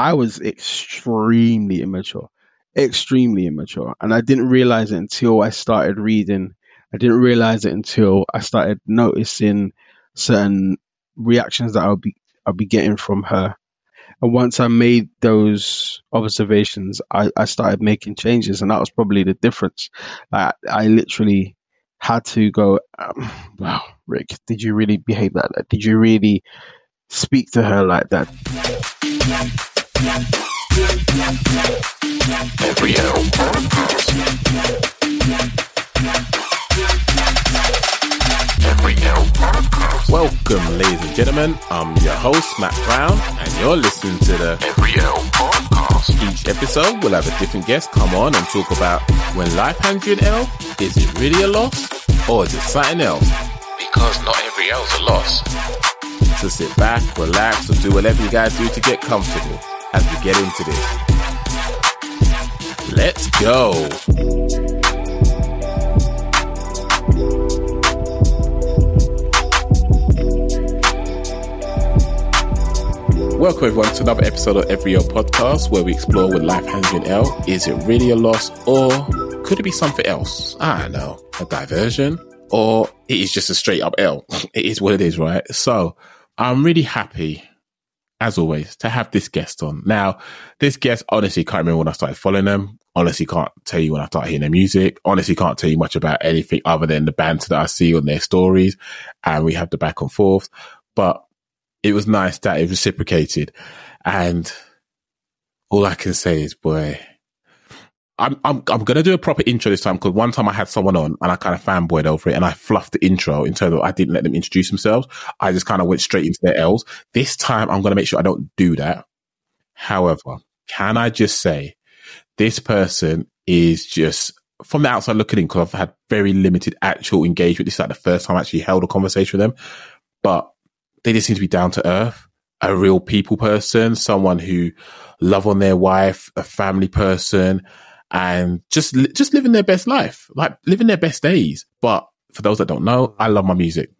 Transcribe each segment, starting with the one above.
I was extremely immature, extremely immature, and I didn't realize it until I started reading. I didn't realize it until I started noticing certain reactions that I'll be I'll be getting from her. And once I made those observations, I, I started making changes, and that was probably the difference. I, I literally had to go, um, wow, Rick, did you really behave like that? Did you really speak to her like that? Every Welcome, ladies and gentlemen. I'm your host, Matt Brown, and you're listening to the Every L Podcast. Each episode, we'll have a different guest come on and talk about when life hands you an L, is it really a loss or is it something else? Because not every L's a loss. So sit back, relax, or do whatever you guys do to get comfortable as we get into this. Let's go. Welcome everyone to another episode of Every L Podcast where we explore what life hands an L. Is it really a loss or could it be something else? I don't know, a diversion or it is just a straight up L. It is what it is, right? So I'm really happy as always to have this guest on. Now, this guest honestly can't remember when I started following them. Honestly can't tell you when I started hearing their music. Honestly can't tell you much about anything other than the banter that I see on their stories and we have the back and forth. But it was nice that it reciprocated. And all I can say is, boy, I'm I'm I'm gonna do a proper intro this time because one time I had someone on and I kind of fanboyed over it and I fluffed the intro in terms of I didn't let them introduce themselves. I just kind of went straight into their L's. This time I'm gonna make sure I don't do that. However, can I just say this person is just from the outside looking in because I've had very limited actual engagement. This is like the first time I actually held a conversation with them, but they just seem to be down to earth, a real people person, someone who love on their wife, a family person, and just just living their best life, like living their best days. But for those that don't know, I love my music.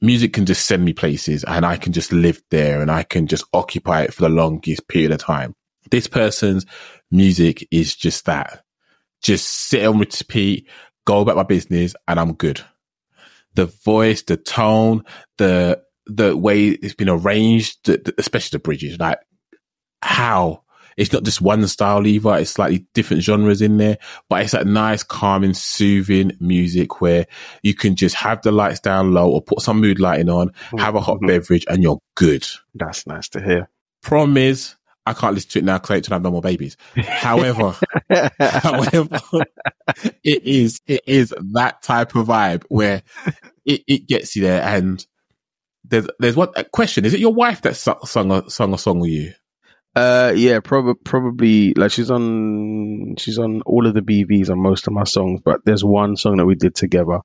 Music can just send me places, and I can just live there, and I can just occupy it for the longest period of time. This person's music is just that. Just sit on repeat, go about my business, and I'm good. The voice, the tone, the the way it's been arranged, especially the bridges, like how it's not just one style either. It's slightly different genres in there, but it's that nice, calming, soothing music where you can just have the lights down low or put some mood lighting on, have a hot mm-hmm. beverage and you're good. That's nice to hear. Problem is, I can't listen to it now because I don't have no more babies. However, however, it is, it is that type of vibe where it, it gets you there and there's there's one question. Is it your wife that sung a sung a song with you? Uh, yeah, probably probably like she's on she's on all of the BVs on most of my songs, but there's one song that we did together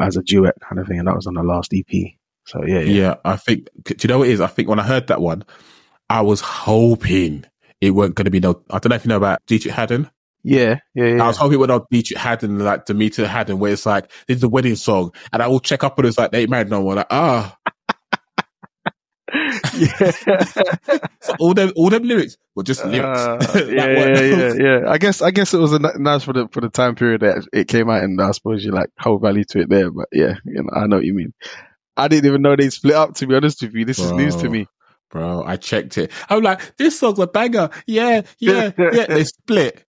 as a duet kind of thing, and that was on the last EP. So yeah, yeah, yeah I think. Do you know what it is? I think when I heard that one, I was hoping it weren't going to be no. I don't know if you know about Deitrick Haddon. Yeah, yeah, yeah. I was hoping when I Deitrick Haddon, like Damita Haddon, where it's like, this is a wedding song. And I will check up on it, it's like, they ain't married no one. Like, ah, yeah. so all them all them lyrics were just lyrics. Uh, yeah, yeah, yeah, yeah. I guess I guess it was a nice for the for the time period that it came out, and I suppose you like whole value to it there. But yeah, you know, I know what you mean. I didn't even know they split up. To be honest with you, this bro, is news to me. Bro, I checked it. I'm like, this song's a banger. Yeah, yeah, yeah. They split.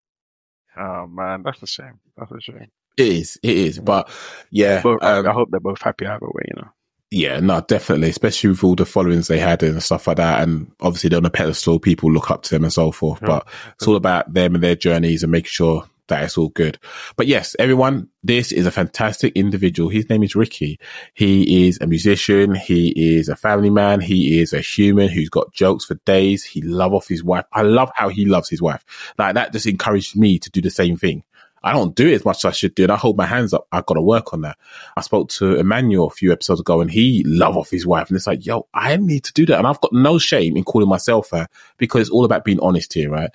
Oh man, that's a shame. That's a shame. It is. It is. But yeah, both, um, I hope they're both happy either way. You know. Yeah, no, definitely, especially with all the followings they had and stuff like that. And obviously they're on a pedestal, people look up to them and so forth, yeah. but it's all about them and their journeys and making sure that it's all good. But yes, everyone, this is a fantastic individual. His name is Riccy. He is a musician. He is a family man. He is a human who's got jokes for days. He love off his wife. I love how he loves his wife. Like that just encouraged me to do the same thing. I don't do it as much as I should do. And I hold my hands up. I've got to work on that. I spoke to Emmanuel a few episodes ago and he love off his wife. And it's like, yo, I need to do that. And I've got no shame in calling myself that because it's all about being honest here, right?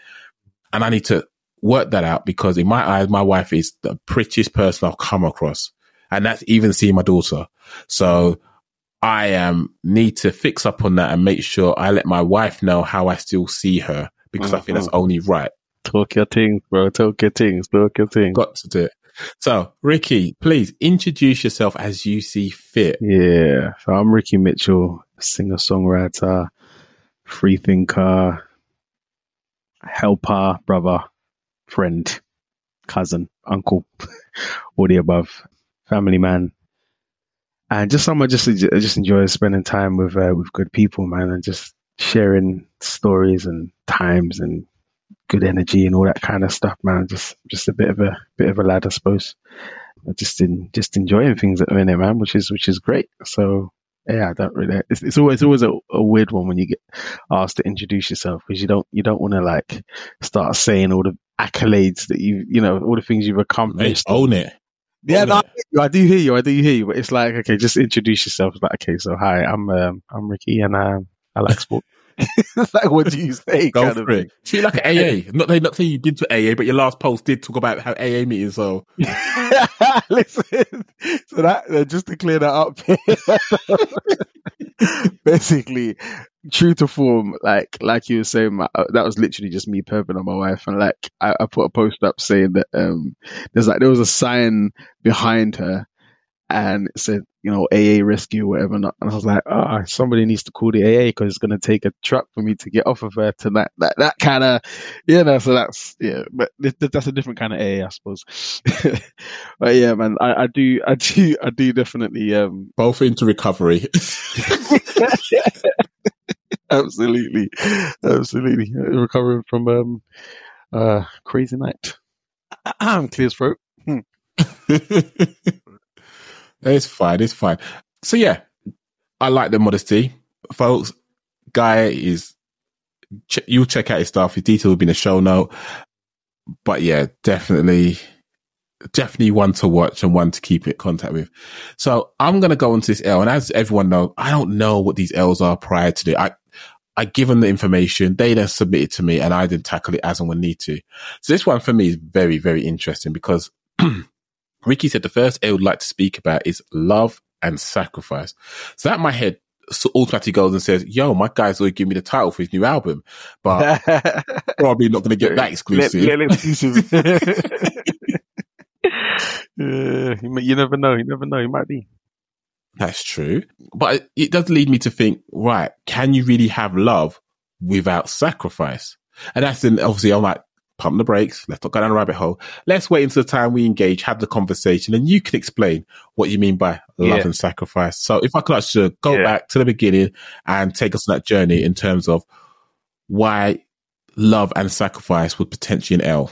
And I need to work that out because in my eyes, my wife is the prettiest person I've come across. And that's even seeing my daughter. So I um, need to fix up on that and make sure I let my wife know how I still see her because I think that's only right. Talk your things, bro. Talk your things. Talk your things. Got to do it. So, Riccy, please introduce yourself as you see fit. Yeah. So I'm Riccy Mitchell, singer songwriter, free thinker, helper, brother, friend, cousin, uncle, all the above, family man, and just someone just just enjoys spending time with uh, with good people, man, and just sharing stories and times and good energy and all that kind of stuff, man. Just just a bit of a bit of a lad, I suppose. Just in just enjoying things at the minute, man, which is which is great. So yeah, I don't really. It's, it's always always a, a, weird one when you get asked to introduce yourself because you don't you don't want to like start saying all the accolades that you you know all the things you've accomplished. Mate, own it. Yeah, no, I, I, do hear you. I do hear you, but it's like okay, just introduce yourself. It's like okay, so hi, I'm um, I'm Riccy, and um, I like sport. like, what do you say? Go for it. Treat like an AA. Not that, not saying you did to AA, but your last post did talk about how AA meetings. So, listen. So that uh, just to clear that up, basically, true to form, like like you were saying, my, uh, that was literally just me perping on my wife, and like I, I put a post up saying that um, there's like there was a sign behind her and it said, you know, AA rescue, whatever. And I was like, ah, oh, somebody needs to call the AA because it's going to take a truck for me to get off of her tonight. That, that kind of, you know, so that's, yeah, but that's a different kind of AA, I suppose. but yeah, man, I, I, do, I do, I do definitely, um, both into recovery. absolutely. Absolutely. Recovering from, um, uh, crazy night. I'm clear throat. Hmm. It's fine. It's fine. So yeah, I like the modesty, folks. Guy is. Ch- you'll check out his stuff. His detail will be in the show note. But yeah, definitely, definitely one to watch and one to keep in contact with. So I'm gonna go into this L, and as everyone knows, I don't know what these L's are prior to it. I I give them the information, they then submit it to me, and I then tackle it as and when need to. So this one for me is very, very interesting because Riccy said the first I would like to speak about is love and sacrifice. So that my head so automatically goes and says, yo, my guy's already give me the title for his new album, but probably not going to get that exclusive. exclusive. uh, you never know. You never know. He might be. That's true. But it does lead me to think, right, can you really have love without sacrifice? And that's then obviously I'm like, pump the brakes. Let's not go down a rabbit hole. Let's wait until the time we engage, have the conversation, and you can explain what you mean by love yeah. and sacrifice. So if I could actually go yeah. back to the beginning and take us on that journey in terms of why love and sacrifice would potentially an L.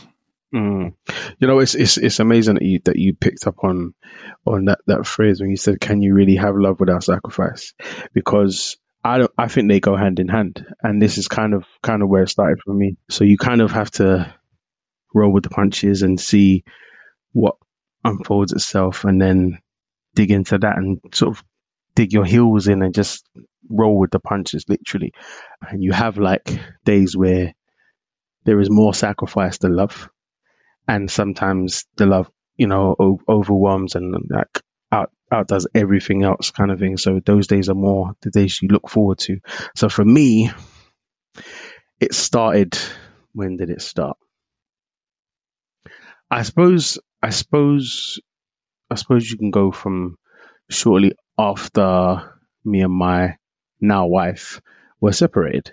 Mm. You know, it's it's it's amazing that you that you picked up on on that that phrase when you said, "Can you really have love without sacrifice?" Because I don't. I think they go hand in hand, and this is kind of kind of where it started for me. So you kind of have to roll with the punches and see what unfolds itself, and then dig into that and sort of dig your heels in and just roll with the punches, literally. And you have like days where there is more sacrifice than love, and sometimes the love, you know, o- overwhelms and like outdoes everything else kind of thing. So those days are more the days you look forward to. So for me, it started when did it start? I suppose I suppose I suppose you can go from shortly after me and my now wife were separated.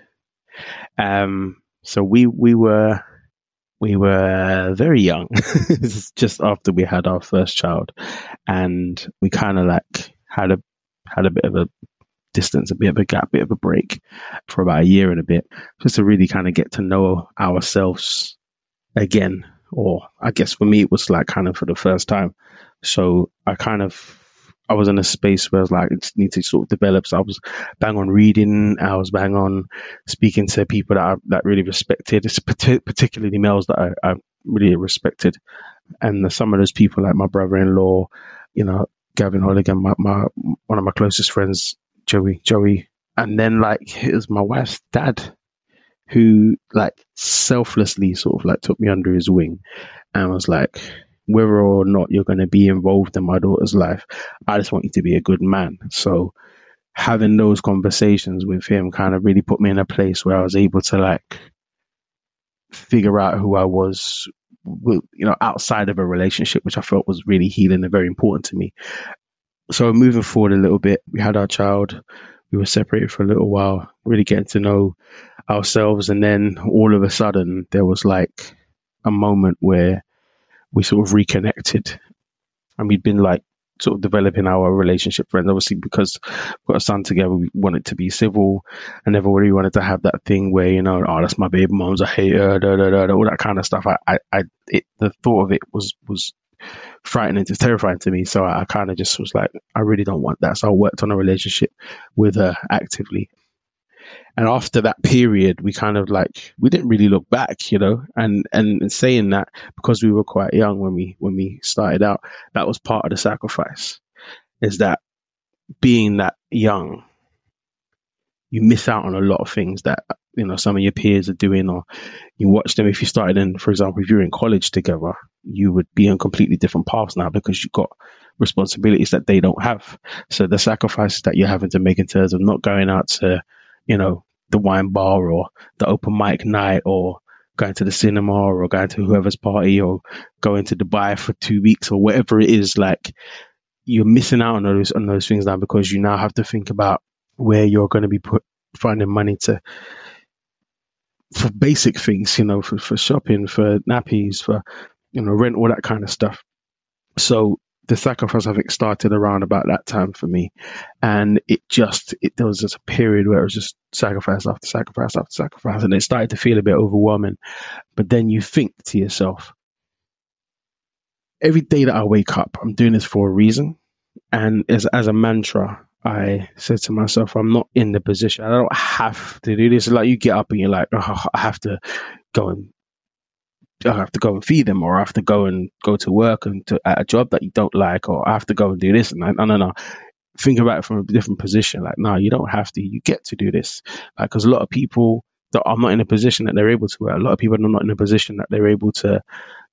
Um so we we were we were very young, just after we had our first child, and we kind of like had a had a bit of a distance, a bit of a gap, a bit of a break for about a year and a bit, just to really kind of get to know ourselves again. Or I guess for me, it was like kind of for the first time. So I kind of I was in a space where I was like, I just need to sort of develop. So I was bang on reading. I was bang on speaking to people that I that really respected, particularly males that I, I really respected. And some of those people, like my brother-in-law, you know, Gavin Holligan, my, my one of my closest friends, Joey, Joey, and then like it was my wife's dad, who like selflessly sort of like took me under his wing, and was like, whether or not you're going to be involved in my daughter's life, I just want you to be a good man. So having those conversations with him kind of really put me in a place where I was able to like figure out who I was, you know, outside of a relationship, which I felt was really healing and very important to me. So moving forward a little bit, we had our child. We were separated for a little while, really getting to know ourselves, and then all of a sudden there was like a moment where we sort of reconnected, and we'd been like sort of developing our relationship friends. Obviously, because we've got a son together, we wanted to be civil, and never really wanted to have that thing where you know, oh, that's my baby mom's, I hate her, da, da, da, all that kind of stuff. I, I, I it, the thought of it was was frightening, it's terrifying to me. So I, I kind of just was like, I really don't want that. So I worked on a relationship with her actively. And after that period, we kind of like we didn't really look back, you know. And and saying that because we were quite young when we when we started out, that was part of the sacrifice. Is that being that young, you miss out on a lot of things that you know some of your peers are doing, or you watch them. If you started in, for example, if you're in college together, you would be on completely different paths now because you've got responsibilities that they don't have. So the sacrifices that you're having to make in terms of not going out to, you know, the wine bar or the open mic night or going to the cinema or going to whoever's party or going to Dubai for two weeks or whatever it is, like you're missing out on those on those things now because you now have to think about where you're going to be put finding money to for basic things, you know, for, for shopping, for nappies, for you know, rent, all that kind of stuff. So the sacrifice I think started around about that time for me, and it just it there was just a period where it was just sacrifice after sacrifice after sacrifice, and it started to feel a bit overwhelming. But then you think to yourself, every day that I wake up, I'm doing this for a reason, and as as a mantra. I said to myself, I'm not in the position. I don't have to do this. Like you get up and you're like, oh, I have to go and I have to go and feed them, or I have to go and go to work and to, at a job that you don't like, or I have to go and do this. And I, no, no, no. Think about it from a different position. Like, no, you don't have to. You get to do this. Like, because a lot of people that are not in a position that they're able to. A lot of people are not in a position that they're able to,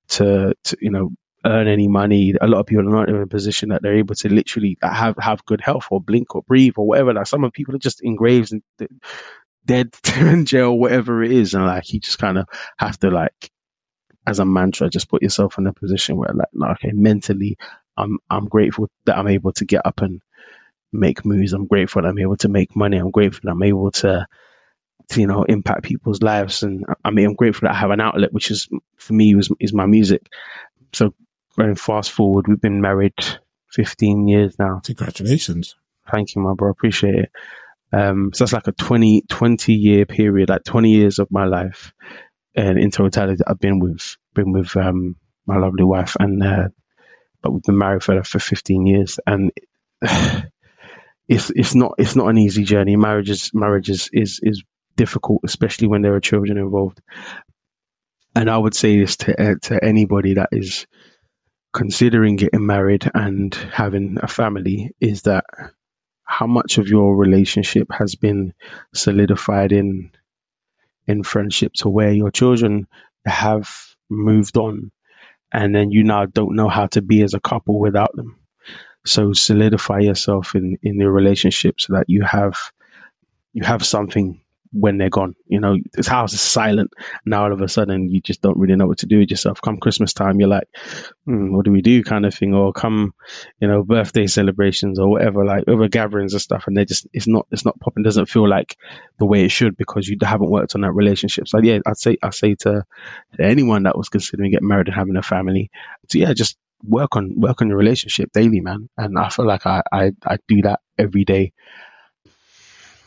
to, to you know, earn any money. A lot of people are not in a position that they're able to literally have have good health or blink or breathe or whatever. Like some of people are just in graves and dead in jail, whatever it is, and like you just kind of have to like as a mantra, just put yourself in a position where like, okay, mentally, I'm I'm grateful that I'm able to get up and make moves. I'm grateful that I'm able to make money. I'm grateful that I'm able to, to you know, impact people's lives. And I mean, I'm grateful that I have an outlet, which is for me was is my music. So going fast forward, we've been married 15 years now. Congratulations. Thank you, my bro. Appreciate it. Um, so that's like a 20, 20 year period, like 20 years of my life in totality, I've been with been with um, my lovely wife, and uh, but we've been married for for 15 years, and it's it's not it's not an easy journey. Marriage is marriage is is, is difficult, especially when there are children involved. And I would say this to uh, to anybody that is considering getting married and having a family is that how much of your relationship has been solidified in in friendship to where your children have moved on and then you now don't know how to be as a couple without them. So solidify yourself in, in your relationship so that you have you have something when they're gone. You know, this house is silent. Now all of a sudden you just don't really know what to do with yourself. Come Christmas time, you're like, hmm, what do we do kind of thing? Or come, you know, birthday celebrations or whatever, like over gatherings and stuff. And they just, it's not, it's not popping. Doesn't feel like the way it should because you haven't worked on that relationship. So yeah, I'd say, I say to, to anyone that was considering getting married and having a family, so yeah, just work on, work on your relationship daily, man. And I feel like I, I, I do that every day.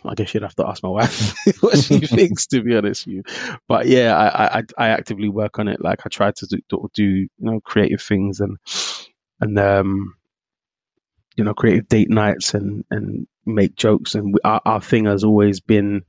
I guess you'd have to ask my wife what she thinks, to be honest with you. But yeah, I, I, I actively work on it. Like I try to do, do you know creative things and and um you know creative date nights and and make jokes. And we, our, our thing has always been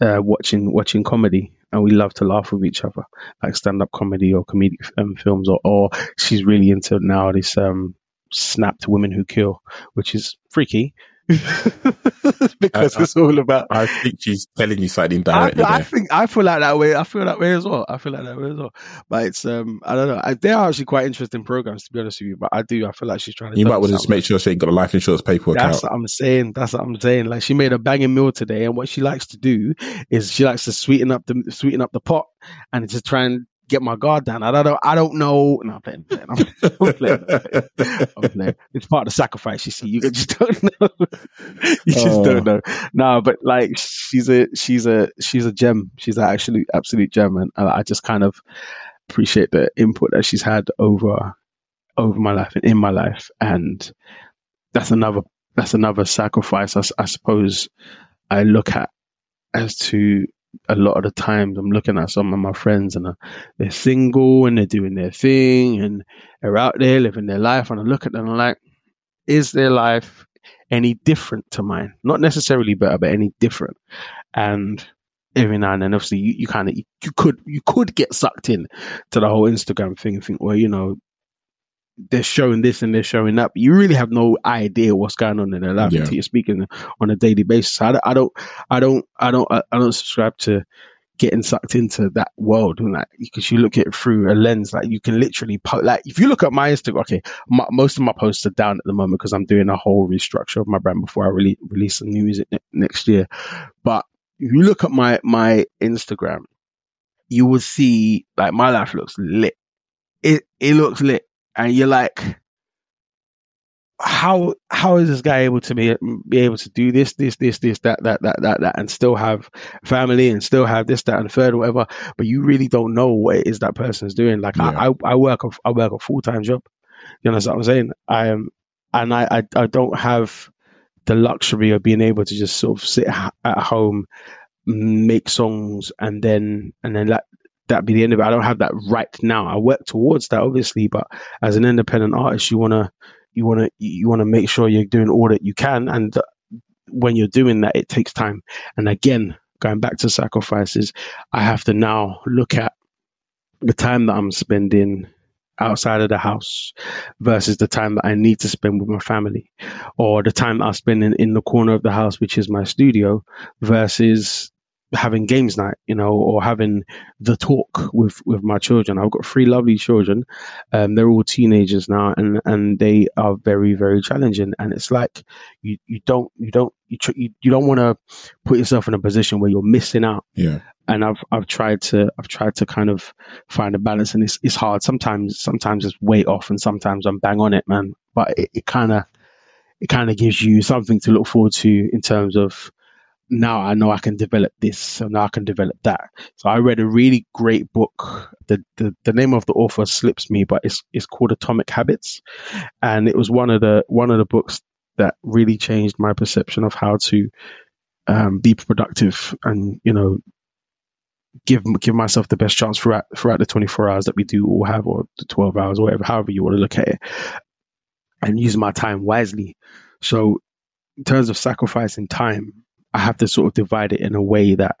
uh, watching watching comedy. And we love to laugh with each other, like stand-up comedy or comedic um, films, or, or she's really into now this um, snapped women who kill, which is freaky, because I- it's all about. I think she's telling you something I, directly I there. think I feel like that way. I feel that way as well. I feel like that way as well. But it's um, I don't know. I, they are actually quite interesting programs to be honest with you. But I do. I feel like she's trying to. You might want to just make sure she ain't got a life insurance paperwork That's out. what I'm saying. That's what I'm saying. Like she made a banging meal today, and what she likes to do is she likes to sweeten up the sweeten up the pot and just try and get my guard down. I don't. I don't know. No, I'm playing. I'm playing. I'm playing. I'm playing. It's part of the sacrifice. You see, you just don't know. you just Oh. don't know. No, but like she's a she's a she's a gem. She's an absolute absolute gem, and I I just kind of appreciate the input that she's had over over my life and in my life, and that's another that's another sacrifice. I suppose I look at as to a lot of the times I'm looking at some of my friends and they're single and they're doing their thing and they're out there living their life, and I look at them and I'm like, is their life any different to mine? Not necessarily better, but any different. And every now and then, obviously, you, you kind of you could you could get sucked in to the whole Instagram thing and think, well, you know, they're showing this and they're showing that. But you really have no idea what's going on in their life Yeah. until you're speaking on a daily basis. I don't, I don't, I don't, I don't, I don't subscribe to getting sucked into that world and like because you look at it through a lens like you can literally po- like if you look at my instagram okay my, most of my posts are down at the moment because i'm doing a whole restructure of my brand before i really release some new music ne- next year but if you look at my my instagram you will see like my life looks lit it it looks lit and you're like how how is this guy able to be be able to do this this this this that that that that that and still have family and still have this that and third whatever? But you really don't know what it is that person's doing. Like I, I I work a I work a full time job. You know what I'm saying? I am and I, I I don't have the luxury of being able to just sort of sit ha- at home make songs and then and then that that be the end of it. I don't have that right now. I work towards that obviously but as an independent artist you want to you want to you want to make sure you're doing all that you can and when you're doing that it takes time. And again going back to sacrifices i have to now look at the time that i'm spending outside of the house versus the time that i need to spend with my family or the time that i spend in, in the corner of the house which is my studio versus having games night, you know, or having the talk with with my children. I've got three lovely children. Um, they're all teenagers now, and and they are very very challenging. And it's like you you don't you don't you tr- you, you don't want to put yourself in a position where you're missing out. Yeah. And I've I've tried to I've tried to kind of find a balance, and it's it's hard. Sometimes sometimes it's way off, and sometimes I'm bang on it, man. But it, it kind of it kind of gives you something to look forward to in terms of now I know I can develop this, so now I can develop that. So I read a really great book. The, the the name of the author slips me, but it's it's called Atomic Habits, and it was one of the one of the books that really changed my perception of how to um, be productive and you know give give myself the best chance throughout throughout the 24 hours that we do all have, or the 12 hours, or whatever, however you want to look at it, and use my time wisely. So in terms of sacrificing time, I have to sort of divide it in a way that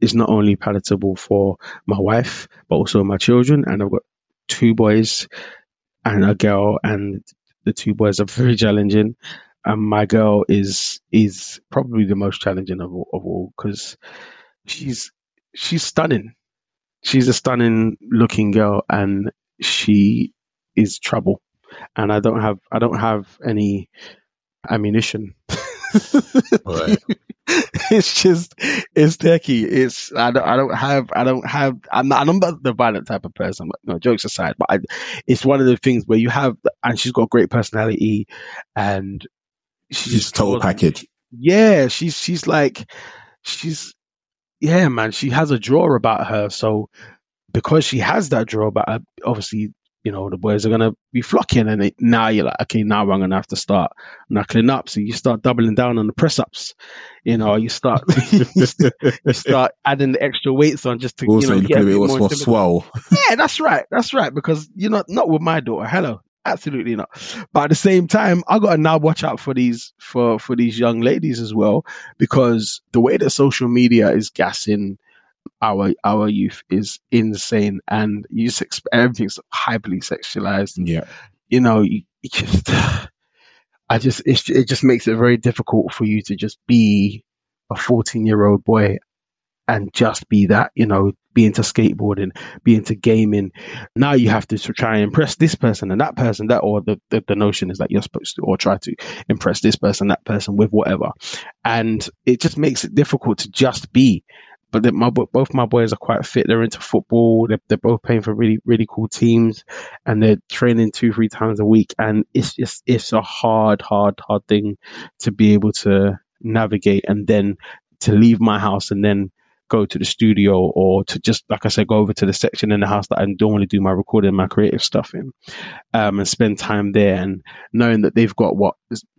is not only palatable for my wife, but also my children. And I've got two boys and a girl, and the two boys are very challenging. And my girl is is probably the most challenging of all, of all because she's she's stunning. She's a stunning looking girl, and she is trouble. And I don't have I don't have any ammunition. Right. it's just it's techie. It's I don't I don't have I don't have I'm not, I'm not the violent type of person. But no jokes aside, but I, it's one of the things where you have and she's got great personality and she's She's a total package. Yeah, she's she's like she's yeah man. She has a draw about her. So because she has that draw about her, obviously you know the boys are gonna be flocking, and it, now you're like okay now I'm gonna have to start knuckling up. So you start doubling down on the press ups. You know, you start you start adding the extra weights on just to Also, you know get a look at it bit more swell. Yeah, that's right. That's right. Because you're not not with my daughter. Hello. Absolutely not. But at the same time, I gotta now watch out for these for for these young ladies as well, because the way that social media is gassing our our youth is insane, and you just everything's hyperly sexualized. Yeah. You know, you, you just I just it just makes it very difficult for you to just be a 14 year old boy and just be that, you know, be into skateboarding, be into gaming. Now you have to try and impress this person and that person, that, or the, the, the notion is that you're supposed to, or try to impress this person, that person with whatever. And it just makes it difficult to just be but my both my boys are quite fit. They're into football. They're, they're both playing for really really cool teams, and they're training two three times a week. And it's just it's a hard hard hard thing to be able to navigate, and then to leave my house and then go to the studio or to just like I said, go over to the section in the house that I normally do my recording, my creative stuff in, um, and spend time there. And knowing that they've got what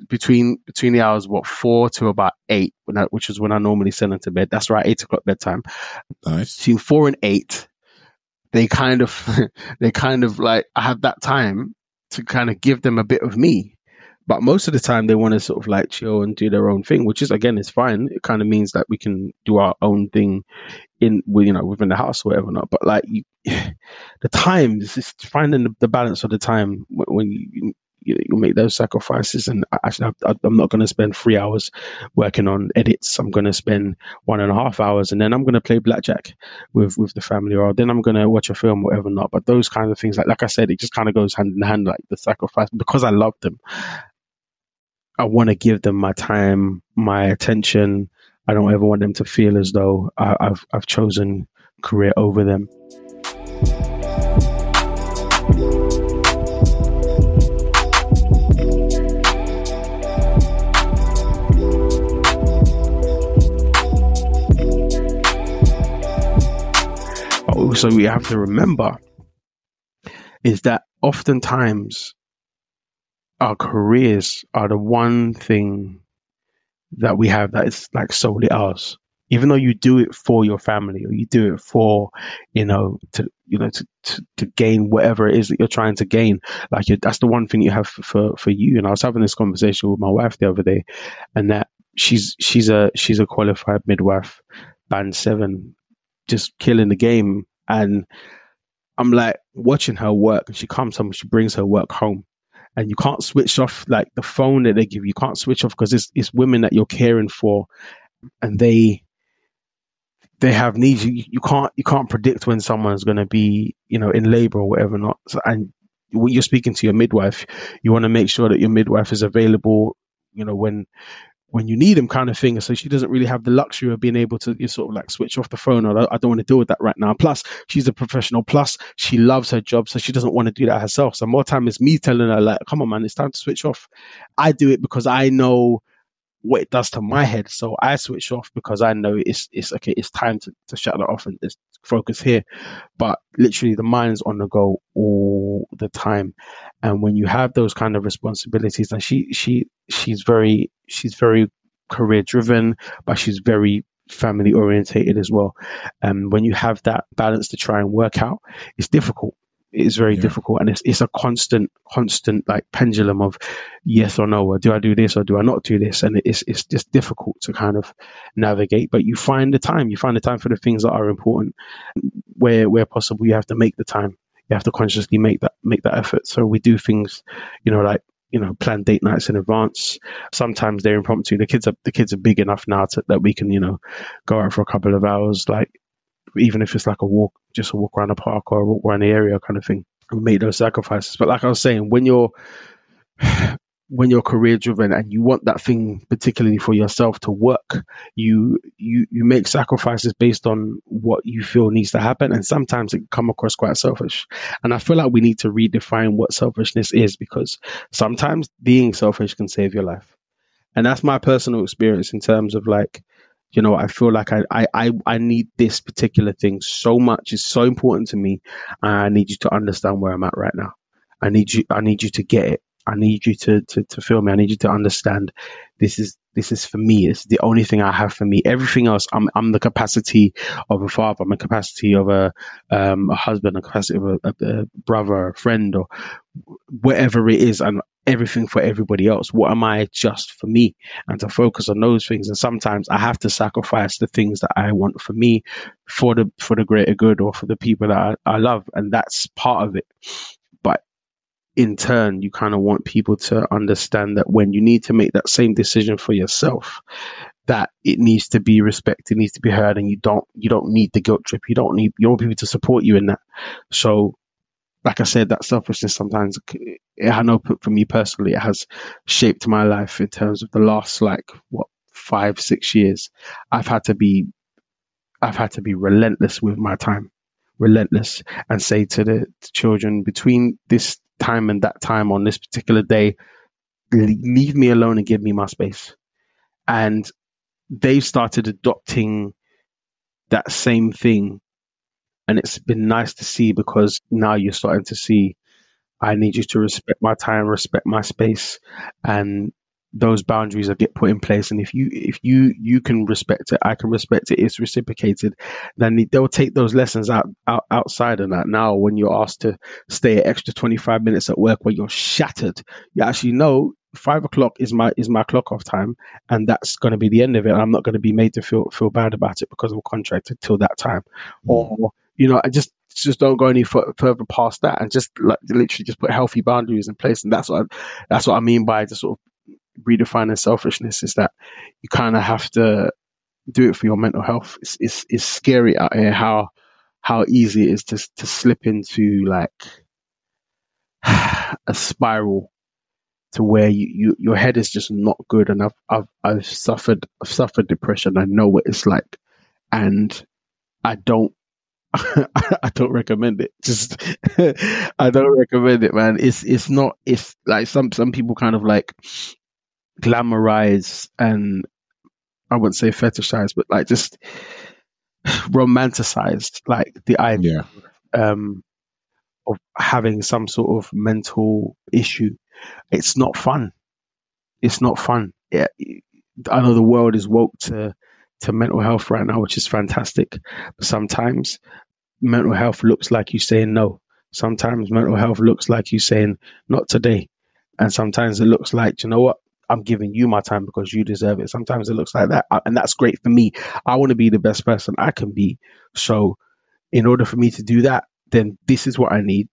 between between the hours what four to about eight, I, which is when I normally send them to bed. That's right, eight o'clock bedtime. Nice. Between four and eight, they kind of they kind of like I have that time to kind of give them a bit of me but most of the time they want to sort of like chill and do their own thing, which is again is fine. It kind of means that we can do our own thing in you know within the house or whatever not. But like you, the time is just finding the, balance of the time when you, you you make those sacrifices. And actually, I, I'm not going to spend three hours working on edits. I'm going to spend one and a half hours, and then I'm going to play blackjack with with the family, or then I'm going to watch a film, whatever not. But those kind of things, like like I said, it just kind of goes hand in hand, like the sacrifice because I love them. I want to give them my time, my attention. I don't ever want them to feel as though I, have I've chosen career over them. also, we have to remember is that oftentimes our careers are the one thing that we have that is like solely ours. Even though you do it for your family or you do it for, you know, to you know to, to, to gain whatever it is that you're trying to gain, like that's the one thing you have for for you. And I was having this conversation with my wife the other day, and that she's she's a she's a qualified midwife, band seven, just killing the game. And I'm like watching her work, and she comes home, she brings her work home, and you can't switch off like the phone that they give you. You can't switch off because it's it's women that you're caring for, and they they have needs. You, you can't you can't predict when someone's going to be you know in labor or whatever not. So, and when you're speaking to your midwife, you want to make sure that your midwife is available. You know when when you need them kind of thing. So she doesn't really have the luxury of being able to you sort of like switch off the phone or I don't want to deal with that right now. Plus, she's a professional. Plus, she loves her job, so she doesn't want to do that herself. So more time is me telling her like, come on, man, it's time to switch off. I do it because I know what it does to my head. So I switch off because I know it's it's okay. It's time to, to shut that off and just focus here. But literally, the mind's on the go all the time. And when you have those kind of responsibilities, and she she she's very she's very career driven, but she's very family orientated as well. And when you have that balance to try and work out, it's difficult it's very yeah. difficult and it's it's a constant constant like pendulum of yes or no or do I do this or do I not do this? And it's it's just difficult to kind of navigate but you find the time. You find the time for the things that are important. Where where possible you have to make the time. You have to consciously make that make that effort. So we do things you know like you know plan date nights in advance. Sometimes they're impromptu. The kids are the kids are big enough now to, that we can you know go out for a couple of hours like even if it's like a walk, just a walk around the park or a walk around the area kind of thing. We make those sacrifices. But like I was saying, when you're when you're career driven and you want that thing particularly for yourself to work, you you you make sacrifices based on what you feel needs to happen, and sometimes it can come across quite selfish. And I feel like we need to redefine what selfishness is because sometimes being selfish can save your life, and that's my personal experience in terms of like you know, I feel like I, I, I, I need this particular thing so much. It's so important to me. And I need you to understand where I'm at right now. I need you, I need you to get it. I need you to, to, to feel me. I need you to understand this is, this is for me. It's the only thing I have for me. Everything else, I'm, I'm the capacity of a father. I'm the capacity of a, um, a husband, a capacity of a, a, a brother, a friend, or whatever it is. And everything for everybody else. What am I just for me? And to focus on those things. And sometimes I have to sacrifice the things that I want for me, for the for the greater good, or for the people that I, I love. And that's part of it in turn, you kind of want people to understand that when you need to make that same decision for yourself, that it needs to be respected, needs to be heard, and you don't you don't need the guilt trip. You don't need you want people to support you in that. So, like I said, that selfishness sometimes, I know for me personally, it has shaped my life in terms of the last like what five six years. I've had to be, I've had to be relentless with my time, relentless, and say to the children between this time and that time on this particular day, leave me alone and give me my space. And they've started adopting that same thing. And it's been nice to see because now you're starting to see I need you to respect my time, respect my space, and those boundaries are get put in place. And if you if you you can respect it, I can respect it. It's reciprocated. Then they'll take those lessons out, out outside of that. Now, when you're asked to stay an extra 25 minutes at work where you're shattered, you actually know five o'clock is my is my clock off time, and that's going to be the end of it. I'm not going to be made to feel feel bad about it because I'm contracted till that time, mm. or you know, I just just don't go any further past that, and just like literally just put healthy boundaries in place, and that's what I, that's what I mean by just sort of redefining selfishness is that you kind of have to do it for your mental health. It's, it's it's scary out here how how easy it is to to slip into like a spiral to where you, you your head is just not good and I've I've I've suffered I've suffered depression. I know what it's like and I don't I don't recommend it. Just I don't recommend it, man. It's it's not it's like some some people kind of like glamorize and I wouldn't say fetishize, but like just romanticized like the idea yeah. um, of having some sort of mental issue it's not fun. It's not fun. Yeah, I know the world is woke to to mental health right now, which is fantastic. But sometimes mental health looks like you saying no. Sometimes mental health looks like you saying not today. And sometimes it looks like, you know what? I'm giving you my time because you deserve it. Sometimes it looks like that. And that's great for me. I want to be the best person I can be. So in order for me to do that, then this is what I need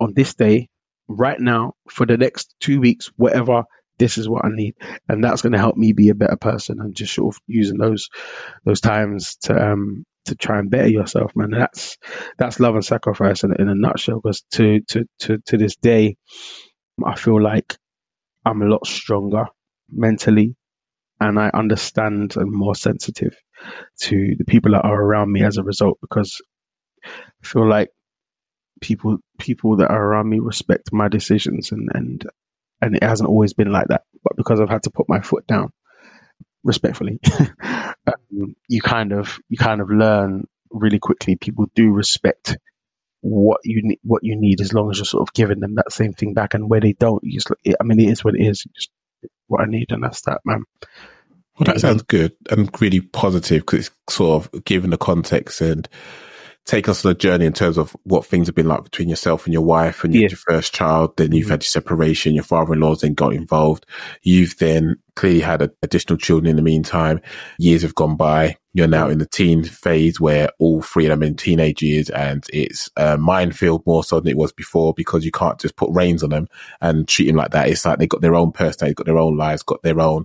on this day right now for the next two weeks, whatever, this is what I need. And that's going to help me be a better person and just sort of using those, those times to, um, to try and better yourself, man. That's, that's love and sacrifice in, in a nutshell. Because to, to, to, to this day, I feel like I'm a lot stronger mentally and I understand and more sensitive to the people that are around me as a result because I feel like people people that are around me respect my decisions and and and it hasn't always been like that but because i've had to put my foot down respectfully um, you kind of you kind of learn really quickly. People do respect what you need what you need as long as you're sort of giving them that same thing back. And where they don't you just i mean it is what it is. Just what i need and that's that man. Well that sounds good and really positive because it's sort of given the context and take us on a journey in terms of what things have been like between yourself and your wife and yeah. your first child. Then you've had your separation. Your father-in-law's then got involved. You've then clearly had a, additional children in the meantime. Years have gone by. You're now in the teen phase where all three of them in teenage years and it's a minefield more so than it was before because you can't just put reins on them and treat them like that. It's like they've got their own personality, got their own lives, got their own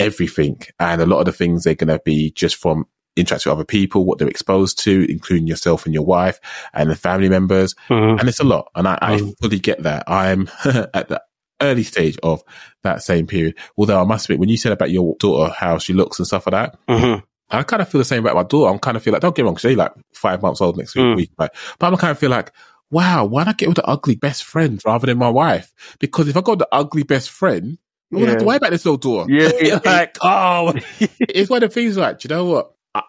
everything. And a lot of the things they're going to be just from interact with other people, what they're exposed to, including yourself and your wife and the family members. Mm-hmm. And it's a lot. And I, mm-hmm. I fully get that. I'm at the early stage of that same period. Although I must admit, when you said about your daughter, how she looks and stuff like that, mm-hmm. I kind of feel the same about my daughter. I'm kind of feel like, don't get wrong, she's like five months old next mm. week, right? But I'm kind of feel like, wow, why not get with the ugly best friend rather than my wife? Because if I got the ugly best friend, I wouldn't yeah. have to worry about this little daughter. Yeah. like, oh, it's one of the things like, you know what?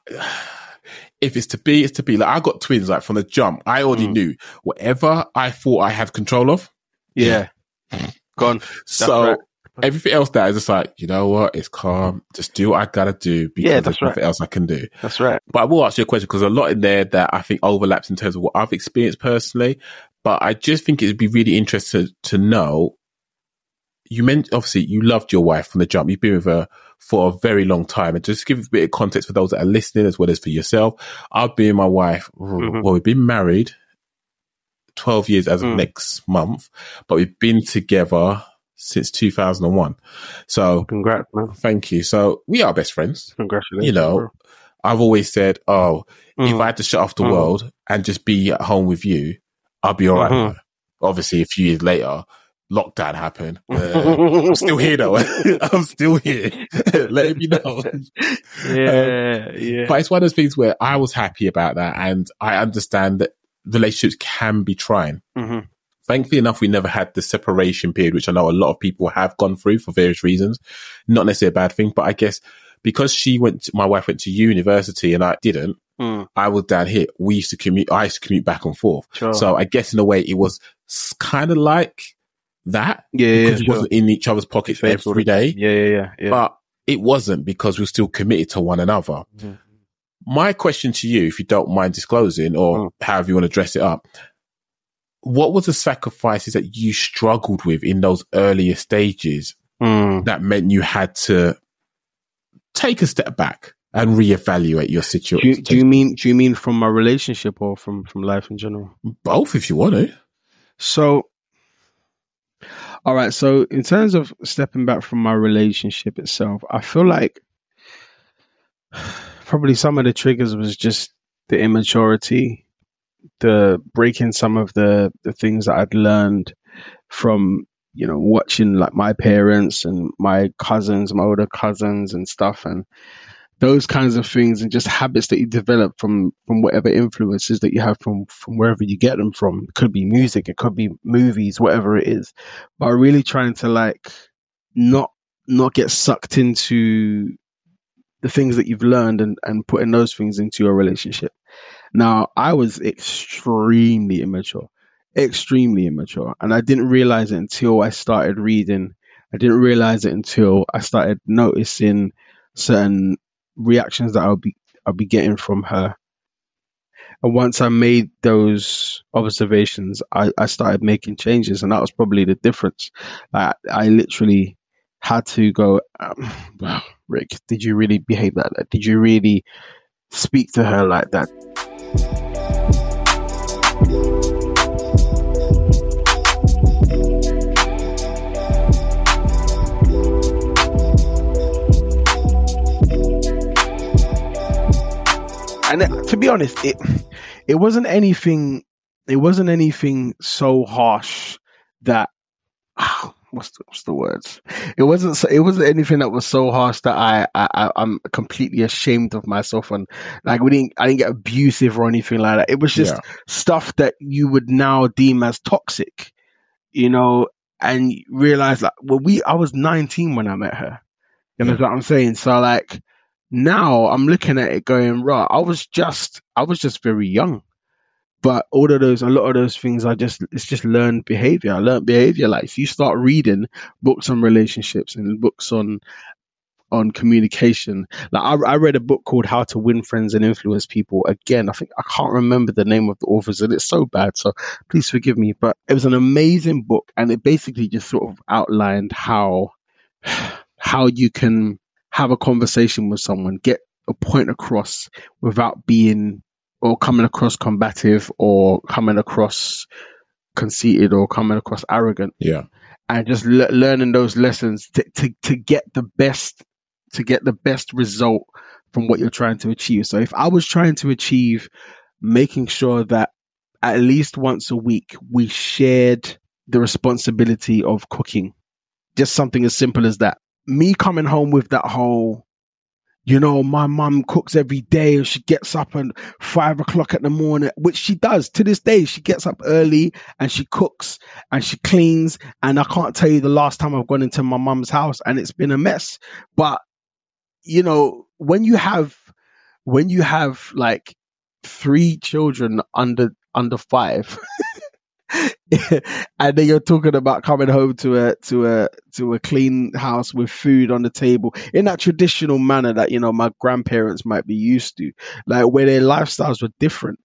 if it's to be, it's to be. Like I got twins, like from the jump. I already mm. knew whatever I thought I had control of. Yeah, gone. so right. everything else that is just like, you know what? It's calm. Just do what I gotta do because yeah, there's right. nothing else I can do. That's right. But I will ask you a question because a lot in there that I think overlaps in terms of what I've experienced personally. But I just think it'd be really interesting to know. You meant obviously you loved your wife from the jump. You've been with her for a very long time. And just give a bit of context for those that are listening as well as for yourself. I've been my wife, mm-hmm. well, we've been married 12 years as of Mm. next month, but we've been together since 2001. So Congrats, man. thank you. So we are best friends. Congratulations. You know, bro. I've always said, oh, if Mm. I had to shut off the Mm. world and just be at home with you, I'll be all right. Mhm. Obviously, a few years later, lockdown happened. Uh, I'm still here though. I'm still here. Let me know. yeah, yeah. But it's one of those things where I was happy about that, and I understand that relationships can be trying. Mhm. Thankfully enough, we never had the separation period, which I know a lot of people have gone through for various reasons. Not necessarily a bad thing, but I guess because she went, to, my wife went to university and I didn't. Mm, I was down here. We used to commute. I used to commute back and forth. sure. So I guess in a way, it was kind of like that yeah, yeah, because we sure. wasn't in each other's pockets every day. Yeah, yeah, yeah. yeah. But it wasn't because we're still committed to one another. Mhm. My question to you, if you don't mind disclosing or Mm. however you want to dress it up, what was the sacrifices that you struggled with in those earlier stages Mm. that meant you had to take a step back and reevaluate your Do, situation? you, do you mean do you mean from my relationship or from from life in general? Both, if you want to. So, all right. So, in terms of stepping back from my relationship itself, I feel like probably some of the triggers was just the immaturity, the breaking some of the the things that I'd learned from you know watching like my parents and my cousins, my older cousins and stuff, and those kinds of things and just habits that you develop from from whatever influences that you have from from wherever you get them from. It could be music it could be movies whatever it is. But really trying to like not not get sucked into the things that you've learned and and putting those things into your relationship. Now i was extremely immature extremely immature and i didn't realize it until i started reading. I didn't realize it until i started noticing certain reactions that I'll be I'll be getting from her. And once I made those observations, I, I started making changes, and that was probably the difference. I, I literally had to go, um, Rick, did you really behave like that? Did you really speak to her like that? And it- to be honest, it it wasn't anything. It wasn't anything so harsh that ah, what's the, what's the words? It wasn't. So, it wasn't anything that was so harsh that I, I I'm completely ashamed of myself and like we didn't. I didn't get abusive or anything like that. It was just Yeah. stuff that you would now deem as toxic, you know, and realize like well we I was 19 when I met her. You know Yeah. what I'm saying? So like now I'm looking at it going, right, I was just I was just very young. But all of those a lot of those things I just it's just learned behavior. I learned behavior. Like if you start reading books on relationships and books on on communication. Like I, I read a book called How to Win Friends and Influence People. Again, I think I can't remember the name of the authors, and it's so bad. So please forgive me. But it was an amazing book, and it basically just sort of outlined how how you can have a conversation with someone, get a point across without being or coming across combative or coming across conceited or coming across arrogant Yeah. and just le- learning those lessons to, to, to get the best to get the best result from what you're trying to achieve. So if I was trying to achieve making sure that at least once a week we shared the responsibility of cooking, just something as simple as that. Me coming home with that whole you know, my mum cooks every day and she gets up at five o'clock in the morning, which she does to this day. She gets up early and she cooks and she cleans. And I can't tell you the last time I've gone into my mum's house and it's been a mess. But, you know, when you have, when you have like three children under, under five, and then you're talking about coming home to a to a to a clean house with food on the table in that traditional manner that you know my grandparents might be used to. Like where their lifestyles were different.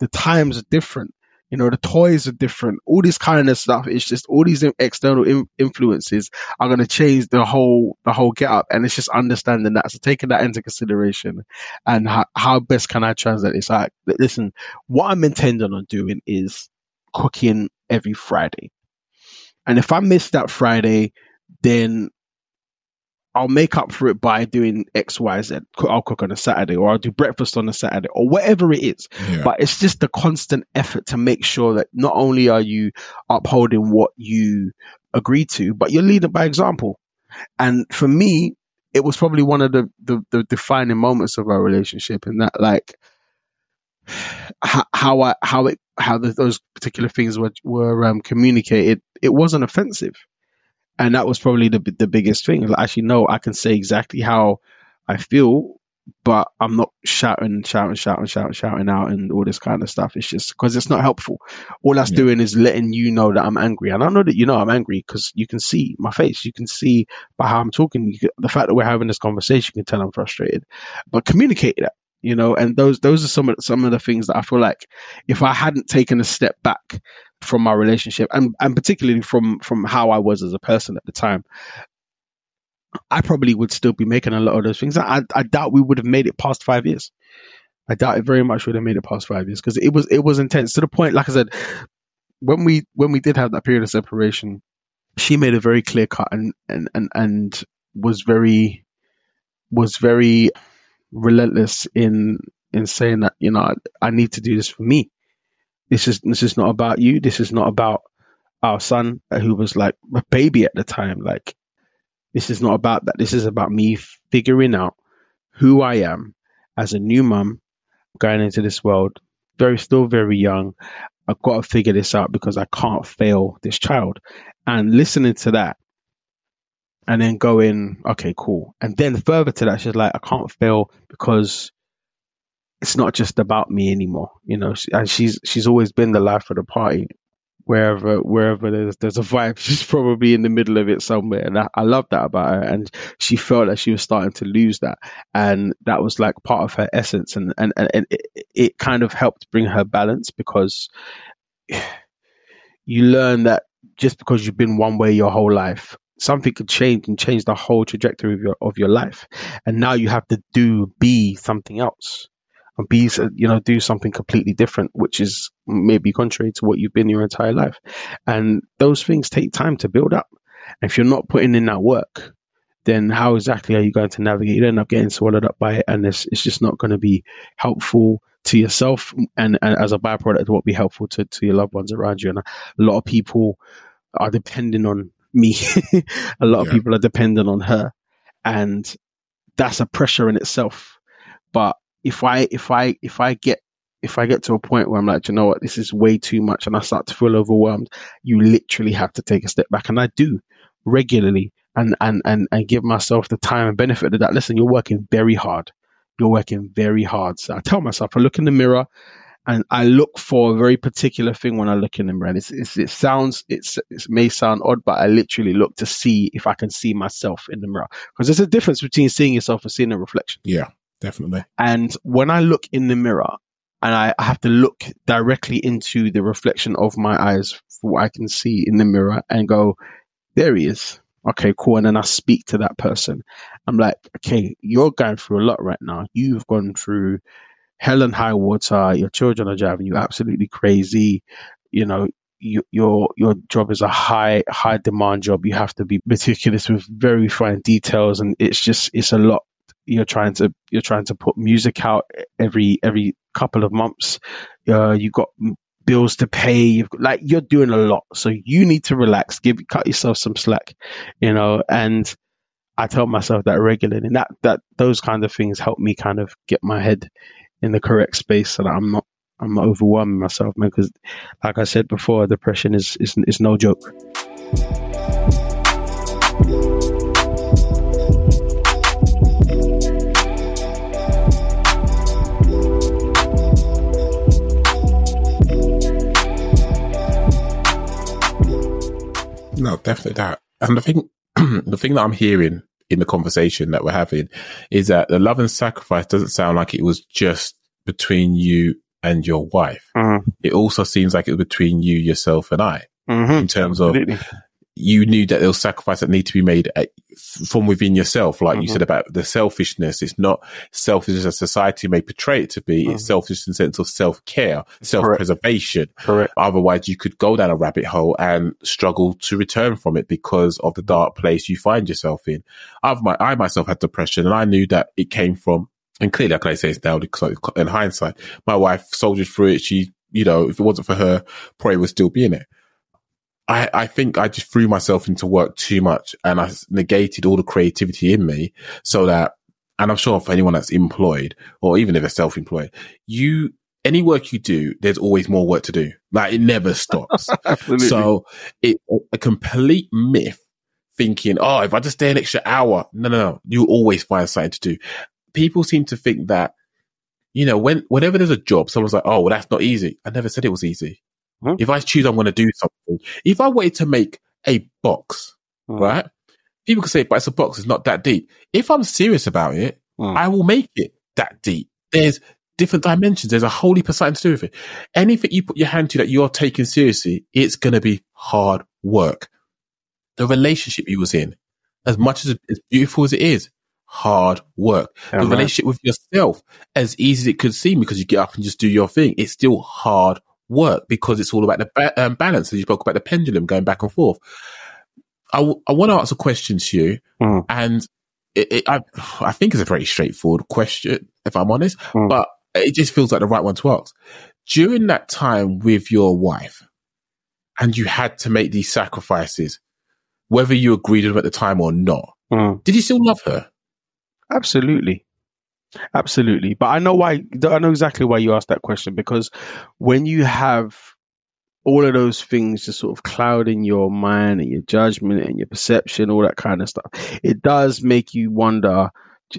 The times are different. You know the toys are different. All this kind of stuff it's just all these external in- influences are going to change the whole the whole get up. And it's just understanding that. So taking that into consideration and how, how best can i translate this? Like listen what i'm intending on doing is cooking every Friday. And if I miss that Friday, then I'll make up for it by doing X, Y, Z. I'll cook on a Saturday or I'll do breakfast on a Saturday or whatever it is. Yeah. But it's just the constant effort to make sure that not only are you upholding what you agree to, but you're leading by example. And for me, it was probably one of the, the, the defining moments of our relationship in that like how, how I how it how the, those particular things were were um, communicated. It wasn't offensive, and that was probably the the biggest thing. Like, actually, no, I can say exactly how I feel, but I'm not shouting, shouting, shouting, shouting, shouting out and all this kind of stuff. It's just because it's not helpful. All that's Yeah. doing is letting you know that I'm angry, and I know that you know I'm angry because you can see my face. You can see by how I'm talking. You can, the fact that we're having this conversation, you can tell I'm frustrated. But communicate that, you know. And those those are some of some of the things that I feel like if I hadn't taken a step back from my relationship, and and particularly from from how I was as a person at the time. I probably would still be making a lot of those things. I, I doubt we would have made it past five years. I doubt it very much would have made it past five years because it was it was intense to the point. Like I said, when we when we did have that period of separation, she made a very clear cut and and and, and was very was very relentless in in saying that you know I, need to do this for me. This is this is not about you. This is not about our son who was like a baby at the time. Like this is not about that. This is about me figuring out who I am as a new mum going into this world. Very still very young. I've got to figure this out because I can't fail this child. And listening to that and then going, okay, cool. And then further to that, she's like, I can't fail because it's not just about me anymore, you know. And she's she's always been the life of the party. Wherever wherever there's there's a vibe, she's probably in the middle of it somewhere, and I, I love that about her. And she felt that she was starting to lose that, and that was like part of her essence, and and and, and it, it kind of helped bring her balance because you learn that just because you've been one way your whole life, something could change and change the whole trajectory of your of your life, and now you have to do be something else, and be you know do something completely different, which is maybe contrary to what you've been your entire life, and those things take time to build up. And if you're not putting in that work, then how exactly are you going to navigate? You end up getting swallowed up by it, and it's it's just not going to be helpful to yourself, and, and as a byproduct, it won't be helpful to, to your loved ones around you. And a lot of people are depending on me. a lot of people are dependent on her, and that's a pressure in itself. But if I if I if I get if I get to a point where I'm like, you know what, this is way too much, and I start to feel overwhelmed, you literally have to take a step back, and I do regularly, and and and and give myself the time and benefit of that. Listen, you're working very hard. You're working very hard. So I tell myself, I look in the mirror, and I look for a very particular thing when I look in the mirror. It's, it's, it sounds, it's, it may sound odd, but I literally look to see if I can see myself in the mirror. Because there's a difference between seeing yourself and seeing a reflection. Yeah, definitely. And when I look in the mirror and I have to look directly into the reflection of my eyes for what I can see in the mirror and go, there he is. Okay, cool. And then I speak to that person. I'm like, okay, you're going through a lot right now. You've gone through hell and high water. Your children are driving you absolutely crazy. You know, you, your your job is a high high demand job. You have to be meticulous with very fine details, and it's just it's a lot. You're trying to you're trying to put music out every every couple of months. Uh, you got bills to pay. You've got, like you're doing a lot, so you need to relax. Give cut yourself some slack, you know. And I tell myself that regularly, and that that those kind of things help me kind of get my head in the correct space so that I'm not I'm not overwhelming myself, man. Because like I said before, depression is is is no joke. No, definitely that. And I think the thing that I'm hearing in the conversation that we're having is that the love and sacrifice doesn't sound like it was just between you and your wife. Mm-hmm. It also seems like it was between you, yourself, and I Mm-hmm. in terms of Absolutely. You knew that there was sacrifice that need to be made at, from within yourself. Like mm-hmm. you said about the selfishness. It's not selfish as society may portray it to be. Mm-hmm. It's selfish in sense of self care, self preservation. Correct. Otherwise you could go down a rabbit hole and struggle to return from it because of the dark place you find yourself in. I've my, I myself had depression and I knew that it came from and clearly, I say, it's now because in hindsight, my wife soldiered through it. She, you know, if it wasn't for her, probably would still be in it. I, I think I just threw myself into work too much and I negated all the creativity in me so that, and I'm sure for anyone that's employed or even if they're self-employed, you, any work you do, there's always more work to do. Like it never stops. so it's a complete myth thinking, oh, if I just stay an extra hour, no, no, no, you always find something to do people seem to think that, you know, when, whenever there's a job, someone's like, oh, well, that's not easy. I never said it was easy. Hmm? If I choose I'm going to do something, if I wanted to make a box, hmm. right? People can say, but it's a box. It's not that deep. If I'm serious about it. I will make it that deep. There's different dimensions. There's a whole heap of something to do with it. Anything you put your hand to that you're taking seriously, it's going to be hard work. The relationship you was in, as much as, as beautiful as it is, hard work. the relationship with yourself, as easy as it could seem because you get up and just do your thing, it's still hard work because it's all about the ba- um, balance. As you spoke about the pendulum going back and forth. I, w- I want to ask a question to you, mm. and it, it, I, I think it's a very straightforward question, if I'm honest, mm. but it just feels like the right one to ask. During that time with your wife, and you had to make these sacrifices, whether you agreed with them at the time or not, mm. did you still love her? Absolutely. Absolutely. But I know why, I know exactly why you asked that question because when you have all of those things just sort of clouding your mind and your judgment and your perception, all that kind of stuff, it does make you wonder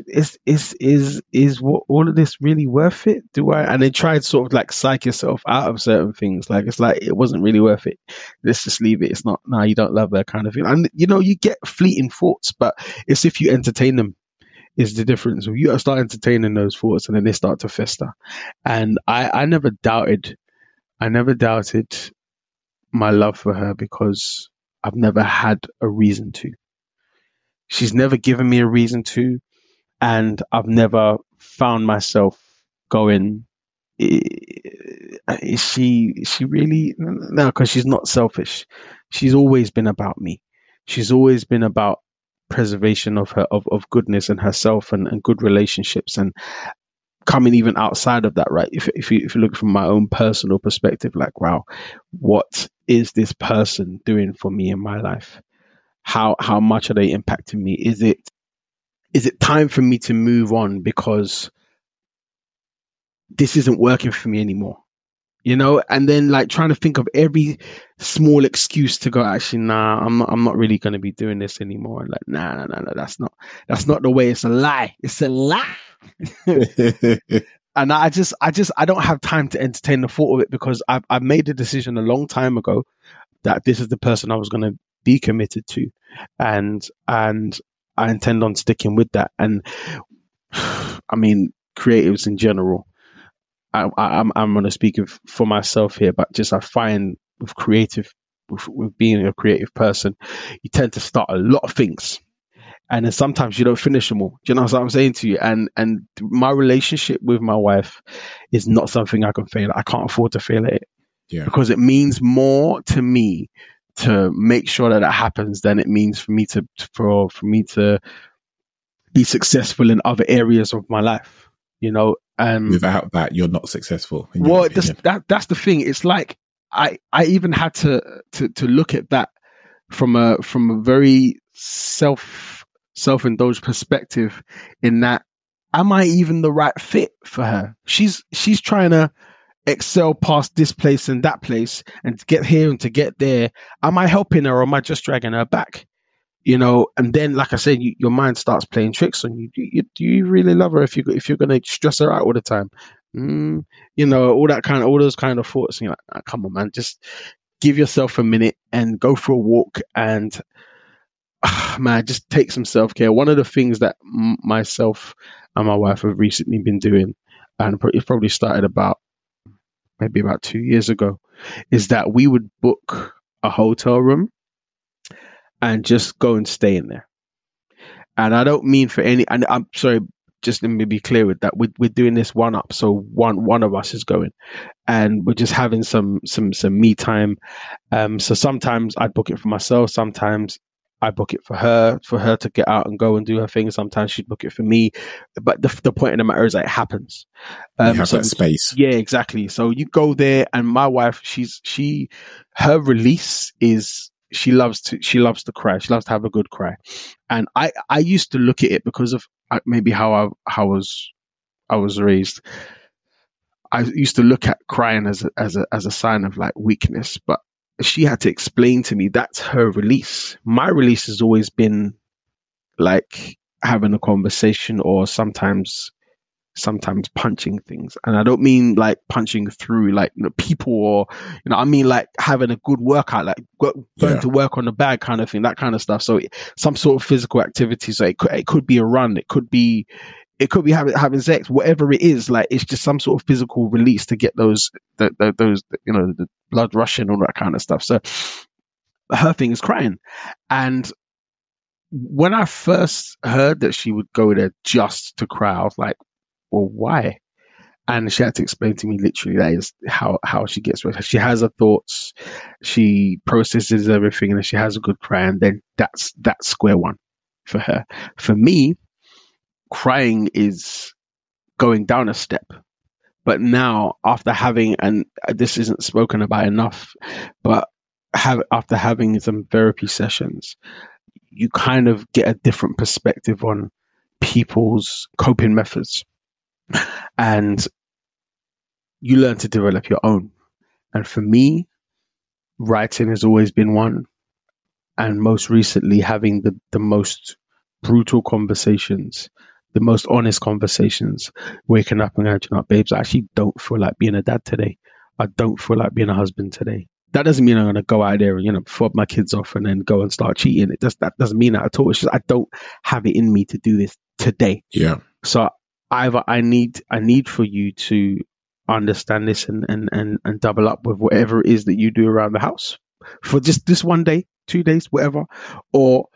is is is is what all of this really worth it? Do I? And then try to sort of like psych yourself out of certain things. Like it's like it wasn't really worth it. Let's just leave it. It's not. No, you don't love that kind of thing. And you know, you get fleeting thoughts, but it's if you entertain them is the difference. You start entertaining those thoughts and then they start to fester. And I, I never doubted, I never doubted my love for her because I've never had a reason to. She's never given me a reason to. And I've never found myself going, is she, is she really? No, because she's not selfish. She's always been about me. She's always been about preservation of her of, of goodness and herself and, and good relationships and coming even outside of that, right? If if you if you look from my own personal perspective, like wow, what is this person doing for me in my life? How how much are they impacting me? Is it is it time for me to move on because this isn't working for me anymore? You know, and then like trying to think of every small excuse to go, actually, nah, I'm not, I'm not really going to be doing this anymore. And like, nah, nah, nah, nah, that's not, that's not the way. It's a lie. It's a lie. and I just, I just, I don't have time to entertain the thought of it because I've, I've made a decision a long time ago that this is the person I was going to be committed to. And, and I intend on sticking with that. And I mean, creatives in general, I, I'm I'm going to speak of, for myself here, but just I find with creative, with, with being a creative person, you tend to start a lot of things, and then sometimes you don't finish them all. Do you know what I'm saying to you? And and my relationship with my wife is not something I can fail. I can't afford to fail at it yeah. because it means more to me to make sure that that happens than it means for me to for for me to be successful in other areas of my life. You know, um, Without that, you're not successful. Well, that that's the thing. It's like I I even had to to to look at that from a from a very self self indulged perspective. In that, am I even the right fit for her? She's she's trying to excel past this place and that place and to get here and to get there. Am I helping her or am I just dragging her back? You know, and then, like I said, you, your mind starts playing tricks on you. Do, you. do you really love her if you if you're going to stress her out all the time? Mm, you know, all that kind of all those kind of thoughts. And you're like, come on, man, just give yourself a minute and go for a walk and man, just take some self care. One of the things that m- myself and my wife have recently been doing, and it probably started about maybe about two years ago, is that we would book a hotel room and just go and stay in there. And I don't mean for any, and I'm sorry, just let me be clear with that. We're, we're doing this one up. So one, one of us is going and we're just having some, some, some me time. Um, so sometimes I book it for myself. Sometimes I book it for her, for her to get out and go and do her thing. Sometimes she'd book it for me. But the, the point of the matter is that it happens. Um, you have so, that space. Yeah, exactly. So you go there and my wife, she's, she, her release is, she loves to, she loves to cry. She loves to have a good cry. And I, I used to look at it because of uh, maybe how I, how I was, I was raised. I used to look at crying as a, as a, as a sign of like weakness, but she had to explain to me that's her release. My release has always been like having a conversation or sometimes sometimes punching things. And I don't mean like punching through like you know people or you know I mean like having a good workout like going yeah. to work on the bag kind of thing that kind of stuff. So some sort of physical activity. So it could, it could be a run. It could be it could be having having sex, whatever it is. Like it's just some sort of physical release to get those the, the, those you know the blood rushing, all that kind of stuff. So her thing is crying, and when I first heard that she would go there just to cry, I was like, well, why? And she had to explain to me literally that is how, how she gets with her. She has her thoughts, she processes everything, and she has a good cry, and then that's that's square one for her. For me, crying is going down a step. But now, after having, and this isn't spoken about enough, but have, after having some therapy sessions, you kind of get a different perspective on people's coping methods. And you learn to develop your own. And for me, writing has always been one. And most recently, having the, the most brutal conversations the most honest conversations, waking up and going, you know, babes, I actually don't feel like being a dad today. I don't feel like being a husband today. That doesn't mean I'm going to go out there and, you know, fob my kids off and then go and start cheating. It does, that doesn't mean that at all. It's just, I don't have it in me to do this today. Yeah. So either I need, I need for you to understand this and, and, and, and double up with whatever it is that you do around the house for just this one day, two days, whatever, or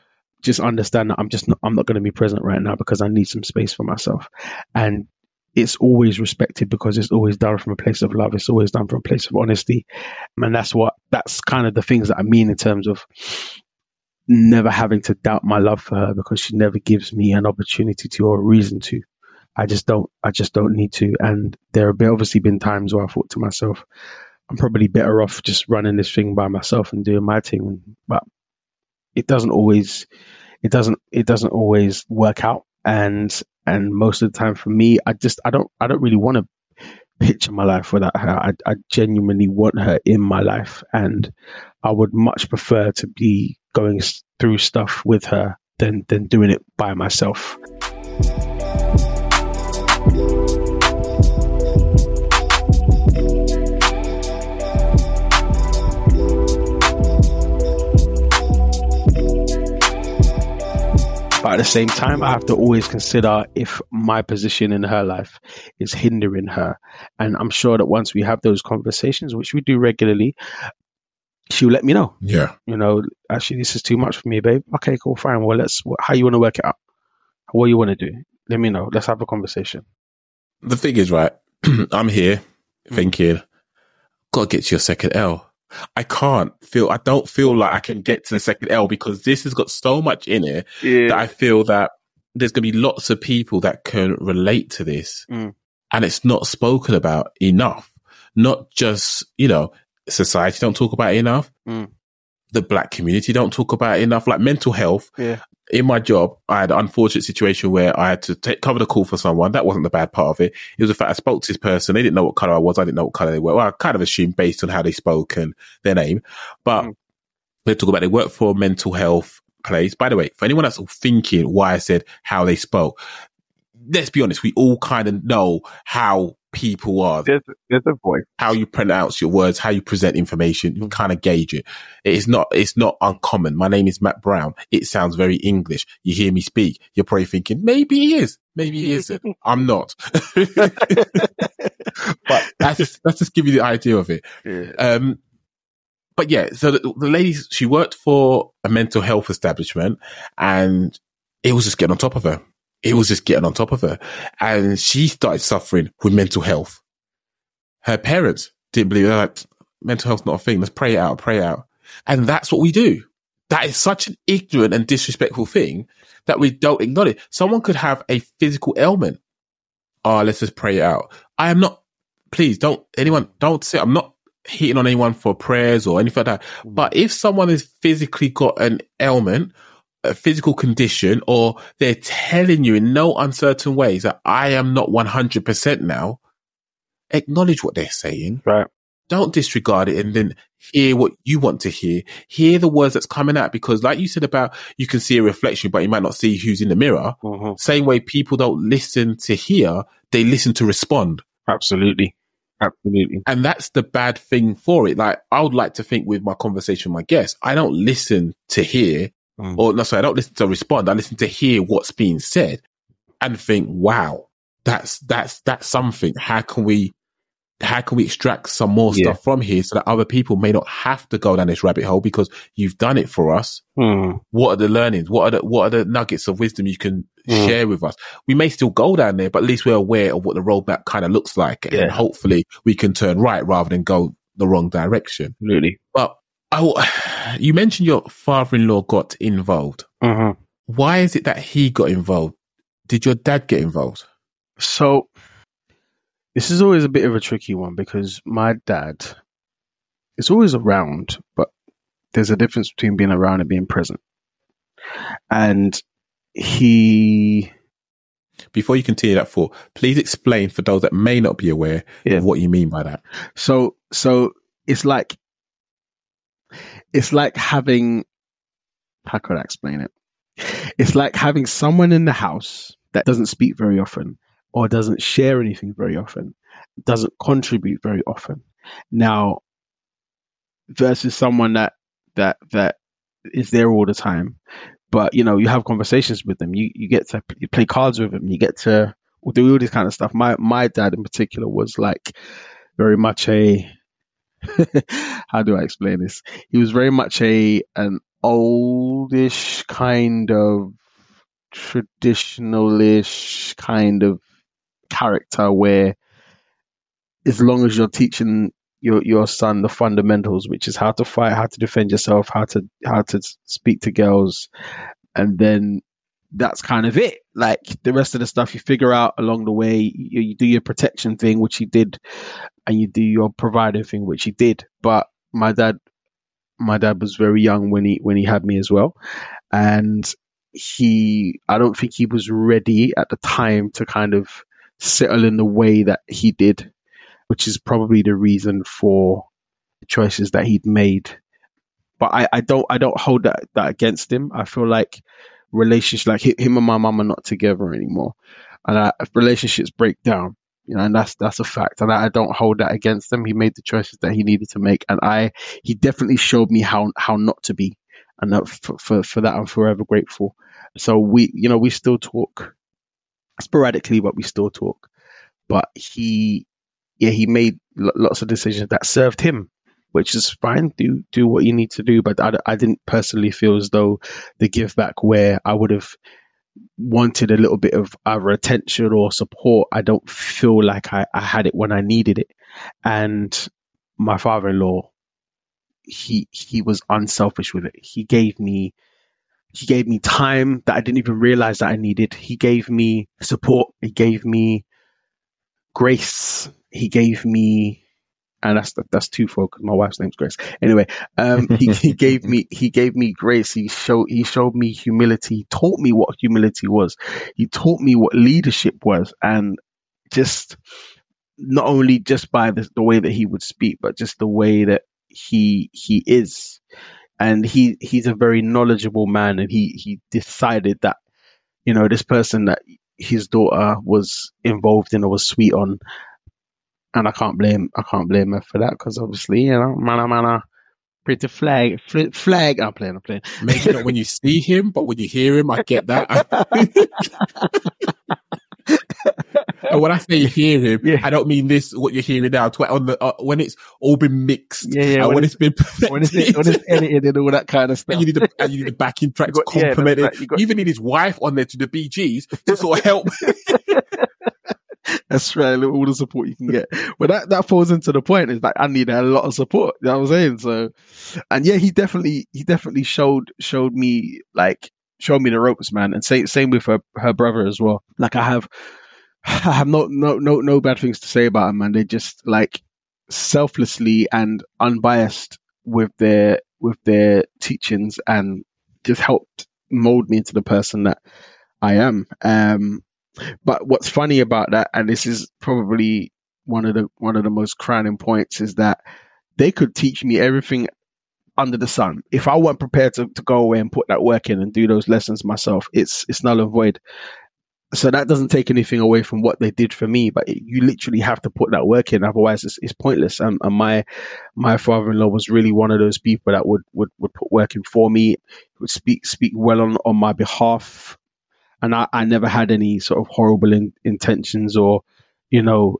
just understand that I'm just not, I'm not going to be present right now because I need some space for myself. And it's always respected because it's always done from a place of love. It's always done from a place of honesty. And that's what, that's kind of the things that I mean in terms of never having to doubt my love for her because she never gives me an opportunity to or a reason to. I just don't, I just don't need to. And there have obviously been times where I thought to myself, I'm probably better off just running this thing by myself and doing my thing. But it doesn't always it doesn't it doesn't always work out and and most of the time for me i just i don't i don't really want to picture my life without her I, I genuinely want her in my life and i would much prefer to be going through stuff with her than than doing it by myself But at the same time, I have to always consider if my position in her life is hindering her. And I'm sure that once we have those conversations, which we do regularly, she'll let me know. Yeah. You know, actually, this is too much for me, babe. Okay, cool, fine. Well, let's, how you want to work it out? What you want to do? Let me know. Let's have a conversation. The thing is, right, I'm here mm. thinking, got to get you a second L. I can't feel, I don't feel like I can get to the second L because this has got so much in it yeah. that I feel that there's going to be lots of people that can relate to this mm. and it's not spoken about enough. Not just, you know, society don't talk about it enough. Mm. The black community don't talk about enough. Like mental health. Yeah in my job, I had an unfortunate situation where I had to take, cover the call for someone. That wasn't the bad part of it. It was the fact I spoke to this person. They didn't know what color I was. I didn't know what color they were. Well, I kind of assumed based on how they spoke and their name, but mm. they talk about they work for a mental health place. By the way, for anyone that's thinking why I said how they spoke, let's be honest. We all kind of know how people are. There's, there's a voice. How you pronounce your words, how you present information, you kind of gauge it. It's not, it's not uncommon. My name is Matt Brown. It sounds very English. You hear me speak. You're probably thinking, maybe he is. Maybe he isn't. I'm not. but that's just, that's just give you the idea of it. Yeah. Um, but yeah, so the, the lady, she worked for a mental health establishment and it was just getting on top of her. It was just getting on top of her. And she started suffering with mental health. Her parents didn't believe that like, mental health's not a thing. Let's pray it out, pray it out. And that's what we do. That is such an ignorant and disrespectful thing that we don't acknowledge. Someone could have a physical ailment. Oh, let's just pray it out. I am not, please don't, anyone, don't say, I'm not hitting on anyone for prayers or anything like that. Mm. But if someone has physically got an ailment, physical condition, or they're telling you in no uncertain ways that I am not 100% now, acknowledge what they're saying. Right. Don't disregard it and then hear what you want to hear. Hear the words that's coming out because like you said about you can see a reflection, but you might not see who's in the mirror. Mm-hmm. Same way people don't listen to hear, they listen to respond. Absolutely. Absolutely. And that's the bad thing for it. Like I would like to think with my conversation with my guests, I don't listen to hear Mm. or no, sorry, I don't listen to respond. I listen to hear what's being said and think, wow, that's, that's, that's something. How can we, how can we extract some more Yeah. stuff from here so that other people may not have to go down this rabbit hole because you've done it for us? Mm. What are the learnings? What are the, what are the nuggets of wisdom you can Mm. share with us? We may still go down there, but at least we're aware of what the roadmap kind of looks like. Yeah. And hopefully we can turn right rather than go the wrong direction. Absolutely. But I, you mentioned your father-in-law got involved. Mm-hmm. Why is it that he got involved? Did your dad get involved? So this is always a bit of a tricky one because my dad is always around, but there's a difference between being around and being present. And he, Before you continue that thought, please explain for those that may not be aware Yeah. of what you mean by that. so, so it's like, it's like having, how could I explain it? It's like having someone in the house that doesn't speak very often or doesn't share anything very often, doesn't contribute very often. Now, versus someone that that that is there all the time, but you know you have conversations with them. You you get to you play cards with them. You get to do all this kind of stuff. My my dad in particular was like very much a how do I explain this? He was very much a an oldish kind of traditionalish kind of character where as long as you're teaching your your son the fundamentals, which is how to fight, how to defend yourself, how to how to speak to girls, and then that's kind of it. Like the rest of the stuff you figure out along the way. You, you do your protection thing, which he did, and you do your provider thing, which he did. But my dad, my dad was very young when he when he had me as well, and he I don't think he was ready at the time to kind of settle in the way that he did, which is probably the reason for the choices that he'd made. But I, I don't I don't hold that, that against him. I feel like relationship like him and my mum are not together anymore, and relationships break down. You know, and that's that's a fact, and I, I don't hold that against him. He made the choices that he needed to make, and I he definitely showed me how how not to be, and that, for, for for that I'm forever grateful. So we, you know, we still talk sporadically, but we still talk. But he, yeah, he made lo- lots of decisions that served him, which is fine. Do do what you need to do. But I, I didn't personally feel as though the give back where I would have wanted a little bit of uh, attention or support. I don't feel like I, I had it when I needed it. And my father-in-law, he he was unselfish with it. He gave me he gave me time that I didn't even realize that I needed. He gave me support. He gave me grace. He gave me, and that's that's twofold because my wife's name's Grace. Anyway, um, he, he gave me he gave me grace. He showed he showed me humility. He taught me what humility was. He taught me what leadership was, and just not only just by the, the way that he would speak, but just the way that he he is and he he's a very knowledgeable man and he he decided that you know this person that his daughter was involved in or was sweet on and I can't blame I can't blame her for that because obviously you know mana mana pretty flag fl- flag I'm playing I'm playing Maybe not when you see him, but when you hear him, I get that. and when I say you hear him, Yeah. I don't mean this what you're hearing now. On the uh, when it's all been mixed, Yeah, yeah, and when when, it's been when it's, when it's edited and all that kind of stuff. and you need the and you need the backing track to got- yeah, it. you got- you even need his wife on there to the BGs to sort of help. Right, all the support you can get. But that, that falls into the point is like I need a lot of support. You know what I'm saying? So and yeah, he definitely he definitely showed showed me like showed me the ropes, man. And same same with her her brother as well. Like I have I have no no no no bad things to say about him, man. They just like selflessly and unbiased with their with their teachings and just helped mold me into the person that I am. Um but what's funny about that, and this is probably one of the one of the most crowning points, is that they could teach me everything under the sun. If I weren't prepared to, to go away and put that work in and do those lessons myself, it's it's null and void. So that doesn't take anything away from what they did for me, but it, you literally have to put that work in, otherwise it's, it's pointless. And, and my my father-in-law was really one of those people that would would, would put work in for me, would speak speak well on on my behalf, and I, I never had any sort of horrible in, intentions or you know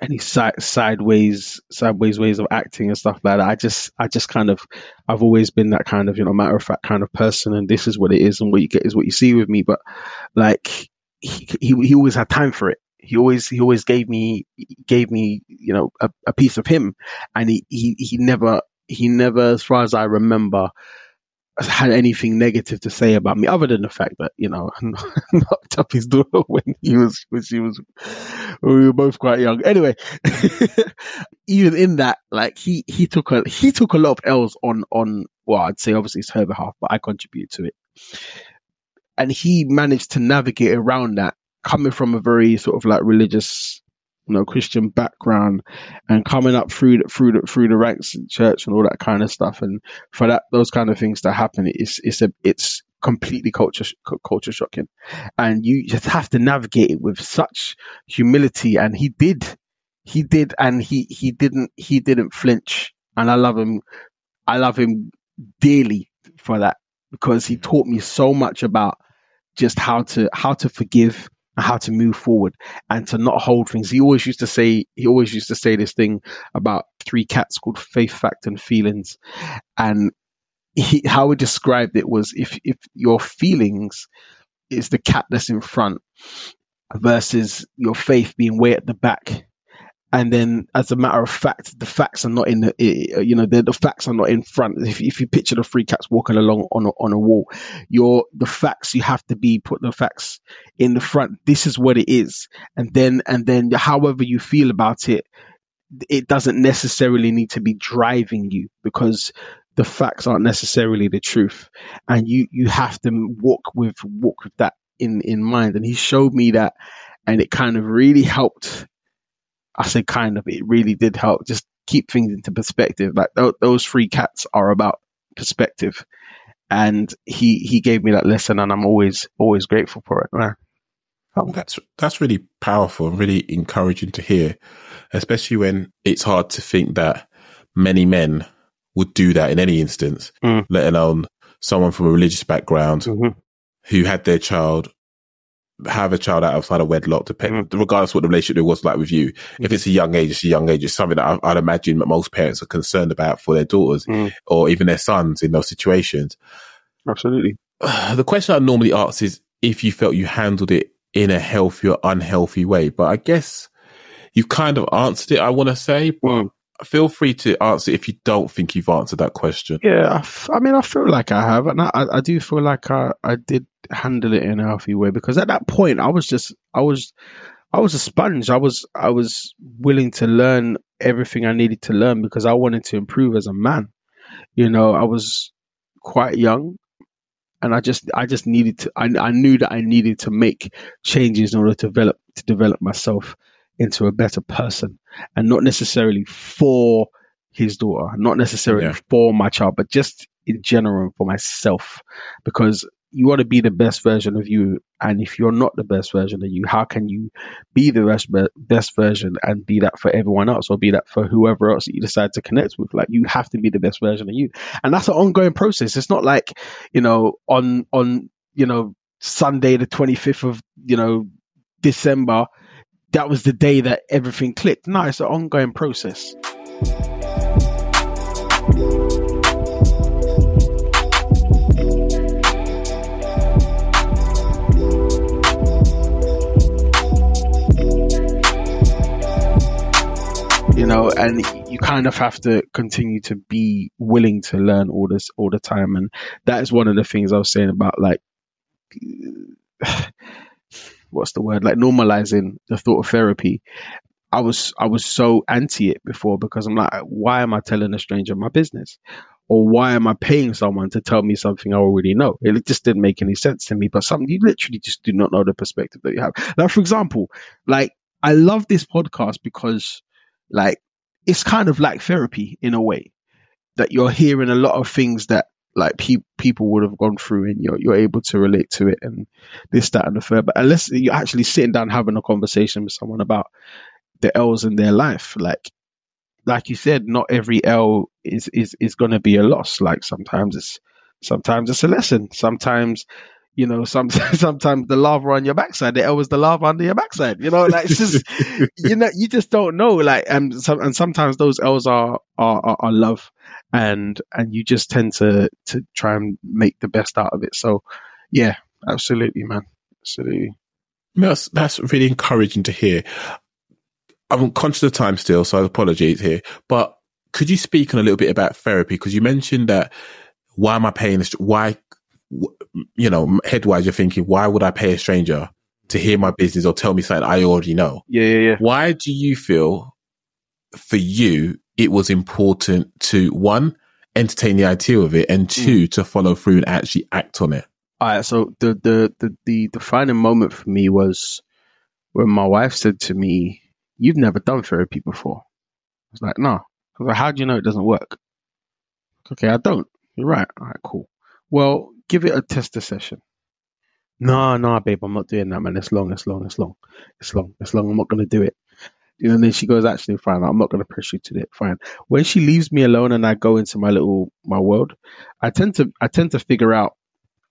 any side, sideways sideways ways of acting and stuff like that. I just I just kind of I've always been that kind of you know matter of fact kind of person, and this is what it is, and what you get is what you see with me. But like he he, he always had time for it. He always he always gave me gave me you know a, a piece of him, and he, he he never he never as far as I remember had anything negative to say about me other than the fact that you know knocked up his daughter when he was when she was when we were both quite young. Anyway even in that like he he took a he took a lot of l's on on well i'd say obviously it's her behalf but i contribute to it. And he managed to navigate around that coming from a very sort of like religious you know Christian background and coming up through the, through the through the ranks in church and all that kind of stuff. And for that those kind of things to happen it's it's a it's completely culture culture shocking. And you just have to navigate it with such humility. And he did he did and he he didn't he didn't flinch. And I love him I love him dearly for that because he taught me so much about just how to how to forgive how to move forward and to not hold things. He always used to say he always used to say this thing about three cats called faith, fact, and feelings. And he, how he described it was if if your feelings is the cat that's in front versus your faith being way at the back. And then, as a matter of fact, the facts are not in the, you know, the, the facts are not in front. If, if you picture the three cats walking along on a, on a wall, your the facts you have to be put the facts in the front. This is what it is, and then and then, however you feel about it, it doesn't necessarily need to be driving you because the facts aren't necessarily the truth, and you you have to walk with walk with that in in mind. And he showed me that, and it kind of really helped I say kind of, it really did help just keep things into perspective. Like th- those three cats are about perspective. And he, he gave me that lesson and I'm always, always grateful for it, man. Oh, that's, that's really powerful and really encouraging to hear, especially when it's hard to think that many men would do that in any instance, Mm. let alone someone from a religious background Mm-hmm. who had their child have a child outside of wedlock, depend, regardless what the relationship it was like with you. If it's a young age, it's a young age. It's something that I, I'd imagine that most parents are concerned about for their daughters Mm. or even their sons in those situations. Absolutely. The question I normally ask is if you felt you handled it in a healthy or unhealthy way, but I guess you've kind of answered it. I want to say, but Mm. Feel free to answer if you don't think you've answered that question. Yeah, I, f- I mean, I feel like I have, and I, I do feel like I, I did handle it in a healthy way because at that point I was just, I was, I was a sponge. I was, I was willing to learn everything I needed to learn because I wanted to improve as a man. You know, I was quite young, and I just, I just needed to. I, I knew that I needed to make changes in order to develop, to develop myself into a better person, and not necessarily for his daughter, not necessarily Yeah. for my child, but just in general for myself, because you want to be the best version of you, and if you're not the best version of you, how can you be the best best version and be that for everyone else, or be that for whoever else that you decide to connect with? Like you have to be the best version of you, and that's an ongoing process. It's not like you know on on you know Sunday the twenty fifth of you know December, that was the day that everything clicked. No, it's an ongoing process. you know, and you kind of have to continue to be willing to learn all this all the time. And that is one of the things I was saying about like, what's the word? Like normalizing the thought of therapy. I was I was so anti it before because I'm like, why am I telling a stranger my business? Or why am I paying someone to tell me something I already know? It just didn't make any sense to me. But something you literally just do not know the perspective that you have. Like for example, like I love this podcast because like it's kind of like therapy in a way that you're hearing a lot of things that like pe- people would have gone through and you're, you're able to relate to it and this, that, and the third. But unless you're actually sitting down having a conversation with someone about the L's in their life, like, like you said, not every L is, is, is going to be a loss. Like sometimes it's, sometimes it's a lesson. Sometimes you know, some, sometimes the lava on your backside, the L was the lava under your backside. You know, like it's just, you know, you just don't know. Like, and some, and sometimes those L's are, are, are, are love, and and you just tend to to try and make the best out of it. So, yeah, absolutely, man, absolutely. That's that's really encouraging to hear. I'm conscious of time still, so apologies here, but could you speak on a little bit about therapy? Because you mentioned that why am I paying this? Why you know, headwise, you're thinking, why would I pay a stranger to hear my business or tell me something I already know? Yeah, yeah, yeah. Why do you feel for you it was important to one, entertain the idea of it and two, mm. to follow through and actually act on it? All right. So the, the, the, the defining moment for me was when my wife said to me, you've never done therapy before. I was like, no. I was like, how do you know it doesn't work? Okay, I don't. You're right. All right, cool. Well, give it a tester session. No, no, babe, I'm not doing that, man. It's long, it's long, it's long, it's long, it's long. I'm not gonna do it. And then she goes, actually, fine. I'm not gonna push you to it. Fine. When she leaves me alone and I go into my little my world, I tend to I tend to figure out.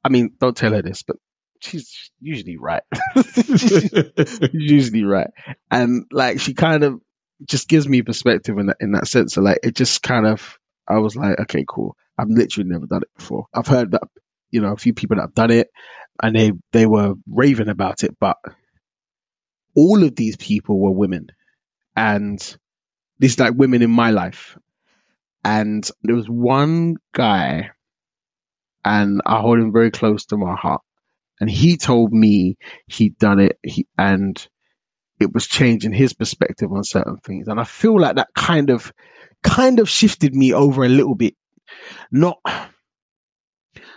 I mean, don't tell her this, but she's usually right. usually right, and like she kind of just gives me perspective in that in that sense. So like it just kind of I was like, okay, cool. I've literally never done it before. I've heard that you know, a few people that have done it and they, they were raving about it, but all of these people were women and these like women in my life. And there was one guy and I hold him very close to my heart. And he told me he'd done it he, and it was changing his perspective on certain things. And I feel like that kind of, kind of shifted me over a little bit. Not,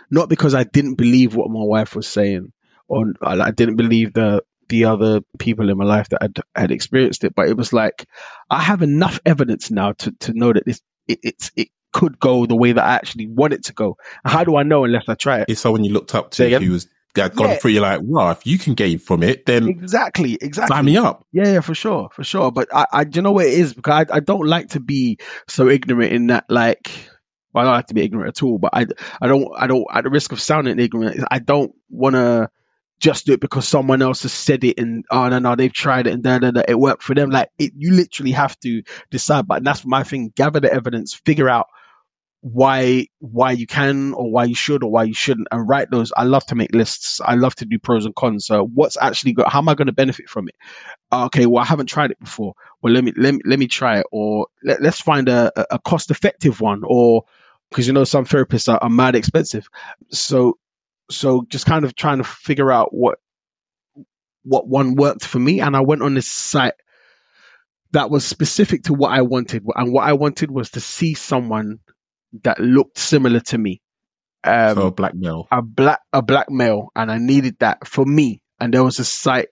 not because I didn't believe what my wife was saying or I didn't believe the the other people in my life that had, had experienced it, but it was like I have enough evidence now to, to know that this it, it's it could go the way that I actually want it to go. How do I know unless I try it? It's someone you looked up to who was had gone yeah. through. You're like, well, if you can gain from it, then exactly, exactly. Sign me up. Yeah, yeah, for sure, for sure. But I, I, you know what it is because I, I don't like to be so ignorant in that, like well, I don't have to be ignorant at all, but I, I don't, I don't, at the risk of sounding ignorant, I don't want to just do it because someone else has said it and oh no no they've tried it and da, da, da, it worked for them. Like it, you literally have to decide. But that's my thing: gather the evidence, figure out why why you can or why you should or why you shouldn't, and write those. I love to make lists. I love to do pros and cons. So what's actually good? How am I going to benefit from it? Ah, okay, well I haven't tried it before. Well let me let me let me try it, or let, us find a, a cost effective one, or because you know some therapists are, are mad expensive. So so just kind of trying to figure out what what one worked for me, and I went on this site that was specific to what I wanted, and what I wanted was to see someone that looked similar to me. Um, so a black male, a black a black male, and I needed that for me. And there was a site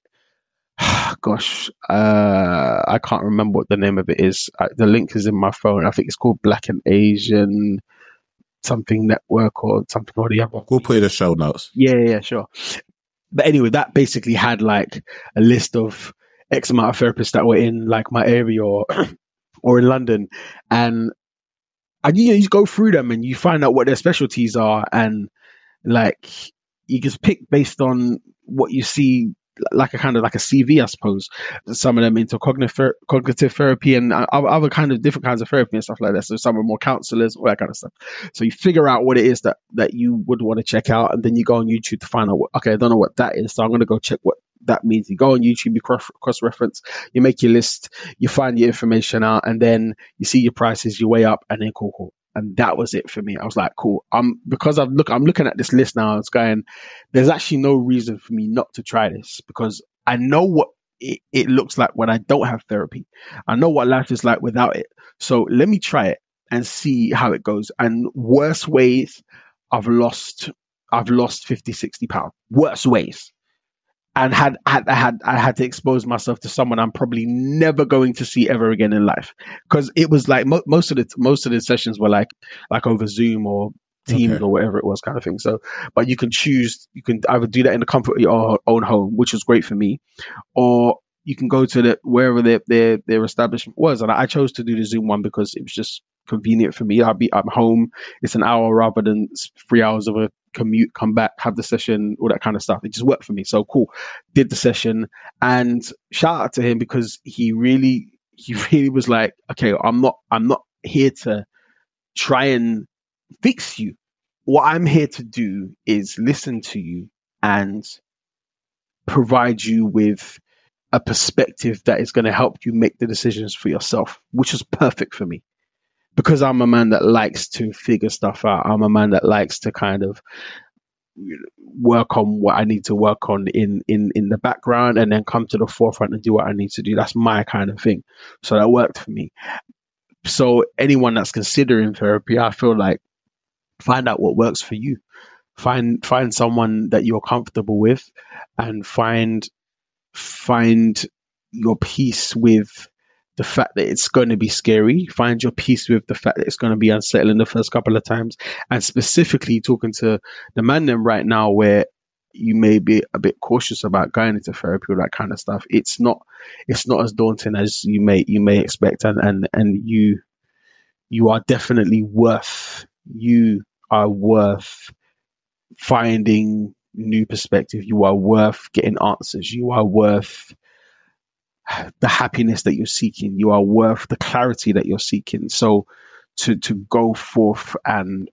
gosh, uh, I can't remember what the name of it is. Uh, the link is in my phone. I think it's called Black and Asian something network or something or the other. We'll put in the show notes. Yeah, yeah, sure. But anyway, that basically had like a list of X amount of therapists that were in like my area or or in London, and and you know, you go through them and you find out what their specialties are, and like you just pick based on what you see like a kind of like a CV, I suppose. Some of them into cognitive cognitive therapy and other kind of different kinds of therapy and stuff like that. So some are more counselors, all that kind of stuff. So you figure out what it is that that you would want to check out, and then you go on YouTube to find out. What, okay, I don't know what that is, so I'm going to go check what that means. You go on YouTube, you cross reference, you make your list, you find your information out, and then you see your prices, you weigh up, and then cool, cool. And that was it for me. I was like, cool. I'm because I've look, I'm looking at this list now. It's going. There's actually no reason for me not to try this because I know what it, it looks like when I don't have therapy. I know what life is like without it. So let me try it and see how it goes. And worst ways, I've lost, I've lost 50, 60 pounds. Worst ways and had had had I had to expose myself to someone I'm probably never going to see ever again in life because it was like mo- most of the most of the sessions were like like over Zoom or Teams okay. or whatever it was kind of thing. So, but you can choose you can either do that in the comfort of your own home, which was great for me, or you can go to the wherever their their their establishment was, and I chose to do the Zoom one because it was just convenient for me. I'll be I'm home. It's an hour rather than three hours of a commute, come back, have the session, all that kind of stuff. It just worked for me. So cool. Did the session and shout out to him because he really, he really was like, okay, I'm not, I'm not here to try and fix you. What I'm here to do is listen to you and provide you with a perspective that is going to help you make the decisions for yourself, which was perfect for me because I'm a man that likes to figure stuff out. I'm a man that likes to kind of work on what I need to work on in in in the background and then come to the forefront and do what I need to do. That's my kind of thing. So that worked for me. So anyone that's considering therapy, I feel like find out what works for you. Find find someone that you're comfortable with and find find your peace with the fact that it's going to be scary. Find your peace with the fact that it's going to be unsettling the first couple of times. And specifically talking to the man them right now where you may be a bit cautious about going into therapy or that kind of stuff. It's not it's not as daunting as you may you may expect and, and, and you you are definitely worth you are worth finding new perspective. You are worth getting answers. You are worth the happiness that you're seeking. You are worth the clarity that you're seeking. So to to go forth and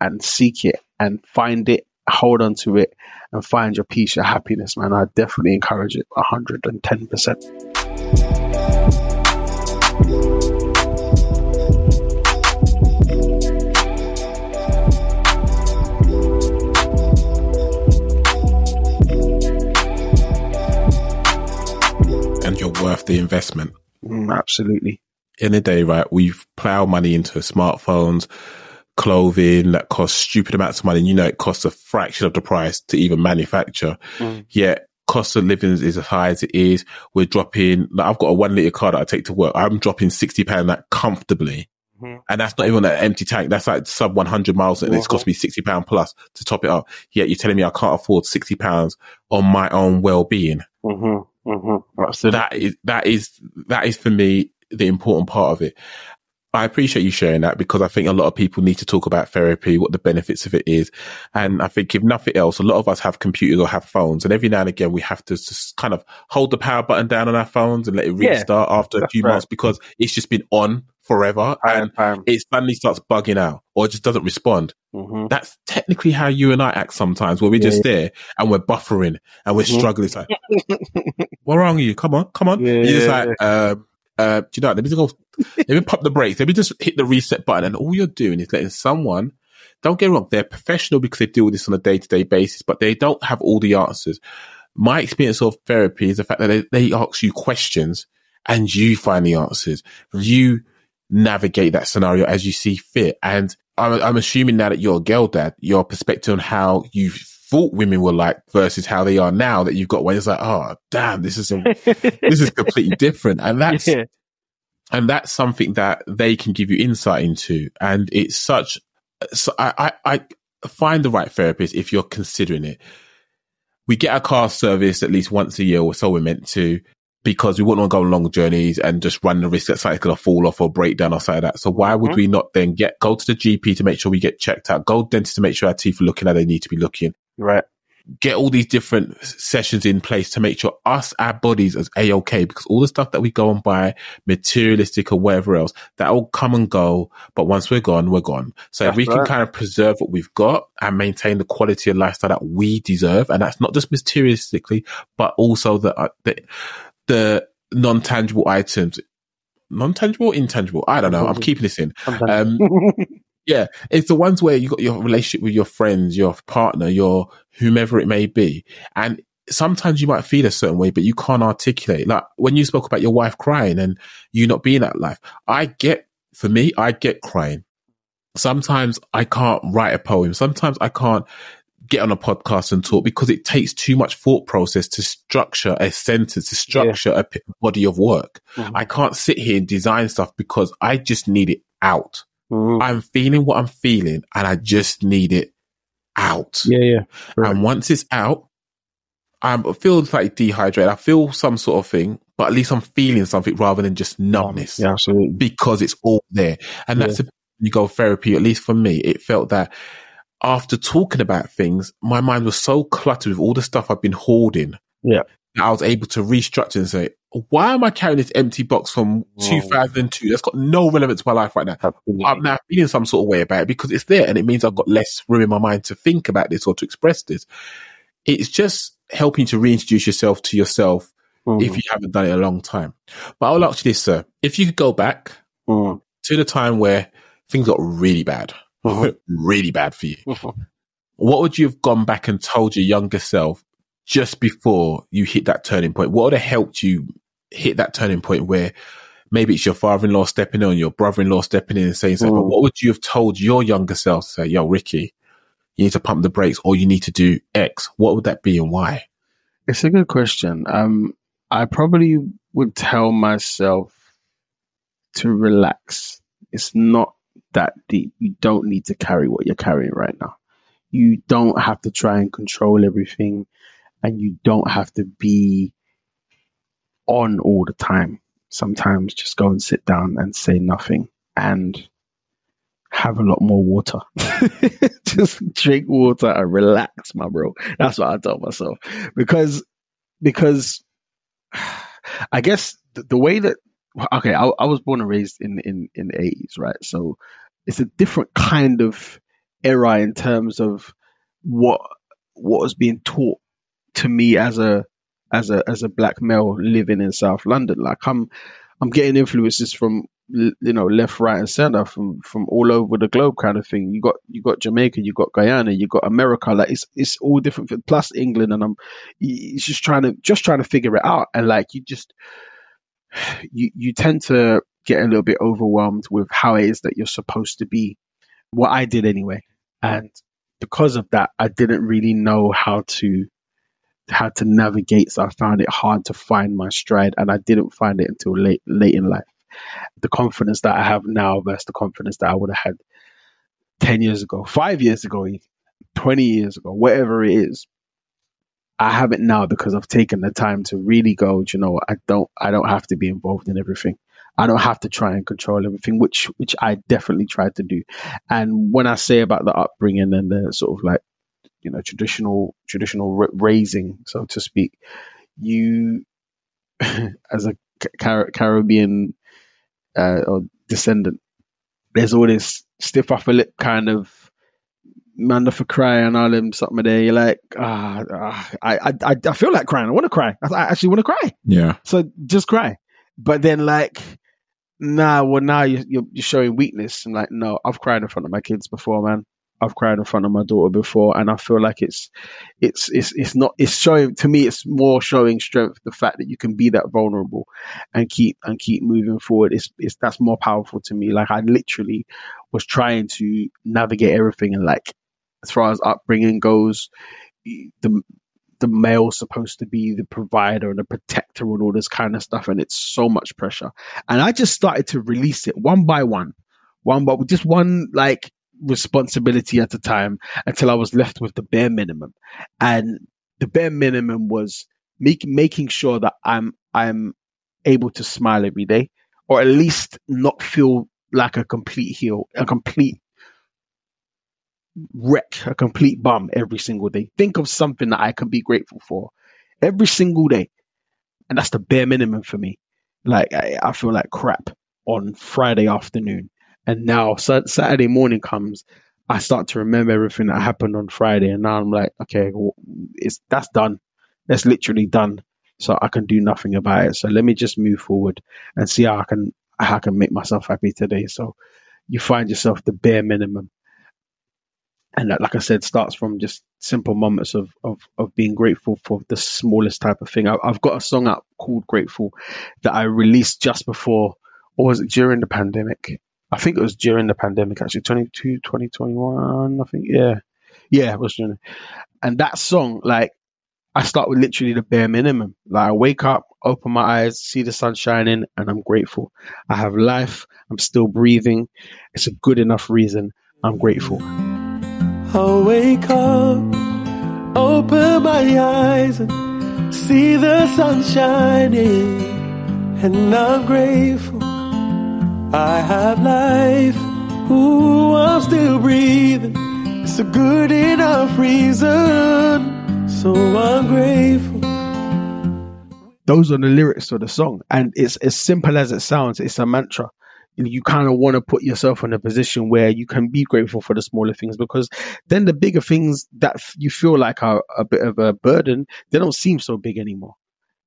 and seek it and find it, hold on to it, and find your peace, your happiness, man. I definitely encourage it hundred and ten percent. Worth the investment. Mm, absolutely. In the day, right, we've plowed money into smartphones, clothing that costs stupid amounts of money. And you know, it costs a fraction of the price to even manufacture. Mm. Yet cost of living is as high as it is. We're dropping, like, I've got a one litre car that I take to work. I'm dropping 60 pounds that comfortably. Mm-hmm. And that's not even an empty tank. That's like sub 100 miles and mm-hmm. it's cost me 60 pound plus to top it up. Yet you're telling me I can't afford 60 pounds on my own well-being. Mm-hmm. Mm-hmm. So that is that is that is for me the important part of it. I appreciate you sharing that because I think a lot of people need to talk about therapy, what the benefits of it is. And I think if nothing else, a lot of us have computers or have phones and every now and again we have to just kind of hold the power button down on our phones and let it restart yeah, after a few right. months because it's just been on forever and it suddenly starts bugging out or just doesn't respond. Mm-hmm. That's technically how you and I act sometimes where we're yeah, just there and we're buffering and we're mm-hmm. struggling. It's like, what wrong with you? Come on, come on. Yeah, You're just like, um, uh, do you know, let me just go, let me pop the brakes. Let me just hit the reset button. And all you're doing is letting someone, don't get wrong, they're professional because they deal with this on a day to day basis, but they don't have all the answers. My experience of therapy is the fact that they, they ask you questions and you find the answers. You navigate that scenario as you see fit. And I'm, I'm assuming now that you're a girl dad, your perspective on how you thought women were like versus how they are now that you've got one, it's like, oh, damn, this is a, this is completely different. And that's, yeah. and that's something that they can give you insight into. And it's such, so I, I, I find the right therapist if you're considering it. We get our car service at least once a year or so we're meant to because we wouldn't want to go on long journeys and just run the risk that something's going to fall off or break down or something like that. So why would mm-hmm. we not then get, go to the GP to make sure we get checked out, go to dentist to make sure our teeth are looking how they need to be looking. Right. get all these different sessions in place to make sure us, our bodies as A-OK, because all the stuff that we go and buy, materialistic or whatever else, that will come and go. But once we're gone, we're gone. So That's if we right. can kind of preserve what we've got and maintain the quality of lifestyle that we deserve, and that's not just materialistically, but also the, uh, the, the non-tangible items, non-tangible, intangible. I don't know. I'm keeping this in. Um, yeah, it's the ones where you got your relationship with your friends, your partner, your whomever it may be, and sometimes you might feel a certain way, but you can't articulate. Like when you spoke about your wife crying and you not being that life, I get. For me, I get crying. Sometimes I can't write a poem. Sometimes I can't get on a podcast and talk because it takes too much thought process to structure a sentence, to structure a body of work. Mhm. I can't sit here and design stuff because I just need it out. Mhm. I'm feeling what I'm feeling and I just need it out. Yeah, yeah. Right. And once it's out, I'm, I feel like dehydrated. I feel some sort of thing, but at least I'm feeling something rather than just numbness Yeah, absolutely. because it's all there. And that's the you go therapy, at least for me, it felt that after talking about things, my mind was so cluttered with all the stuff I've been hoarding. Yeah. That I was able to restructure and say, why am I carrying this empty box from Whoa. 2002? That's got no relevance to my life right now. Absolutely. I'm now feeling some sort of way about it because it's there and it means I've got less room in my mind to think about this or to express this. It's just helping to reintroduce yourself to yourself Mhm. if you haven't done it a long time. But I'll ask you this, sir. If you could go back Mhm. to the time where things got really bad. really bad for you, what would you have gone back and told your younger self just before you hit that turning point? What would have helped you hit that turning point where maybe it's your father-in-law stepping in or your brother-in-law stepping in and saying something? Mm. But what would you have told your younger self to say, yo, Riccy, you need to pump the brakes or you need to do X? What would that be and why? It's a good question. Um, I probably would tell myself to relax. It's not that deep. You don't need to carry what you're carrying right now. You don't have to try and control everything, and you don't have to be on all the time. Sometimes just go and sit down and say nothing and have a lot more water. just drink water and relax, my bro. That's what I tell myself because because I guess the, the way that okay, I, I was born and raised in in in the eighties, right? So it's a different kind of era in terms of what what was being taught to me as a as a as a black male living in South London. Like I'm I'm getting influences from you know left, right, and center from from all over the globe, kind of thing. You got you got Jamaica, you got Guyana, you got America. Like it's it's all different. Plus England, and I'm it's just trying to just trying to figure it out. And like you just you you tend to get a little bit overwhelmed with how it is that you're supposed to be. What I did anyway, and because of that, I didn't really know how to how to navigate. So I found it hard to find my stride, and I didn't find it until late late in life. The confidence that I have now versus the confidence that I would have had ten years ago, five years ago, twenty years ago, whatever it is. I have it now because I've taken the time to really go. "Do You know. I don't. I don't have to be involved in everything. I don't have to try and control everything, which which I definitely tried to do. And when I say about the upbringing and the sort of like you know traditional traditional raising, so to speak, you as a Car- Caribbean uh, or descendant, there's all this stiff upper lip kind of man for cry and all them something there. You're like, ah, ah, I, I, I I feel like crying. I want to cry. I, I actually want to cry. Yeah. So just cry. But then like, nah, well now you're, you're, you're showing weakness. I'm like, no, I've cried in front of my kids before, man. I've cried in front of my daughter before, and I feel like it's, it's, it's, it's not. It's showing to me. It's more showing strength. The fact that you can be that vulnerable, and keep and keep moving forward. It's, it's that's more powerful to me. Like I literally was trying to navigate everything, and like as far as upbringing goes, the the male's supposed to be the provider and the protector and all this kind of stuff, and it's so much pressure. And I just started to release it one by one, one by just one like responsibility at a time until I was left with the bare minimum. And the bare minimum was make, making sure that I'm I'm able to smile every day, or at least not feel like a complete heel, a complete wreck, a complete bum every single day. Think of something that I can be grateful for every single day. And that's the bare minimum for me. Like, I, I feel like crap on Friday afternoon. And now Saturday morning comes, I start to remember everything that happened on Friday. And now I'm like, okay, well, it's, that's done. That's literally done. So I can do nothing about it. So let me just move forward and see how I can, how I can make myself happy today. So you find yourself the bare minimum and that, like I said, starts from just simple moments of of, of being grateful for the smallest type of thing. I, have got a song out called "Grateful" that I released just before, or was it during the pandemic? I think it was during the pandemic, actually, 22, 2021, I think, yeah, yeah, it was during. And that song, like, I start with literally the bare minimum. Like, I wake up, open my eyes, see the sun shining, and I'm grateful. I have life. I'm still breathing. It's a good enough reason. I'm grateful. I'll wake up, open my eyes and see the sun shining, and I'm grateful I have life. Ooh, I'm still breathing. It's a good enough reason, so I'm grateful. Those are the lyrics to the song, and it's as simple as it sounds. It's a mantra you kind of want to put yourself in a position where you can be grateful for the smaller things because then the bigger things that you feel like are a bit of a burden, they don't seem so big anymore.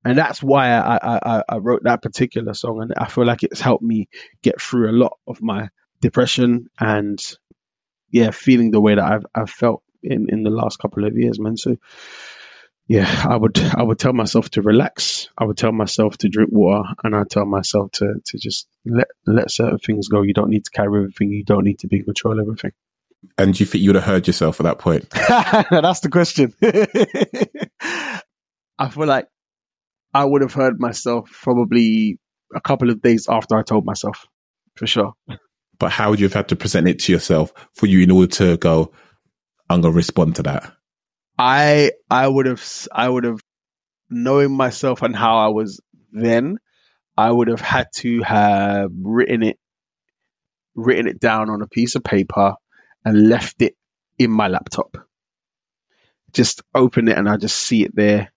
And that's why I, I, I wrote that particular song. And I feel like it's helped me get through a lot of my depression and, yeah, feeling the way that I've, I've felt in, in the last couple of years, man. So, yeah, I would I would tell myself to relax. I would tell myself to drink water, and I tell myself to to just let let certain things go. You don't need to carry everything. You don't need to be in control of everything. And do you think you would have heard yourself at that point? That's the question. I feel like I would have heard myself probably a couple of days after I told myself, for sure. But how would you have had to present it to yourself for you in order to go, I'm going to respond to that? I I would have I would have knowing myself and how I was then, I would have had to have written it written it down on a piece of paper and left it in my laptop. Just open it and I just see it there.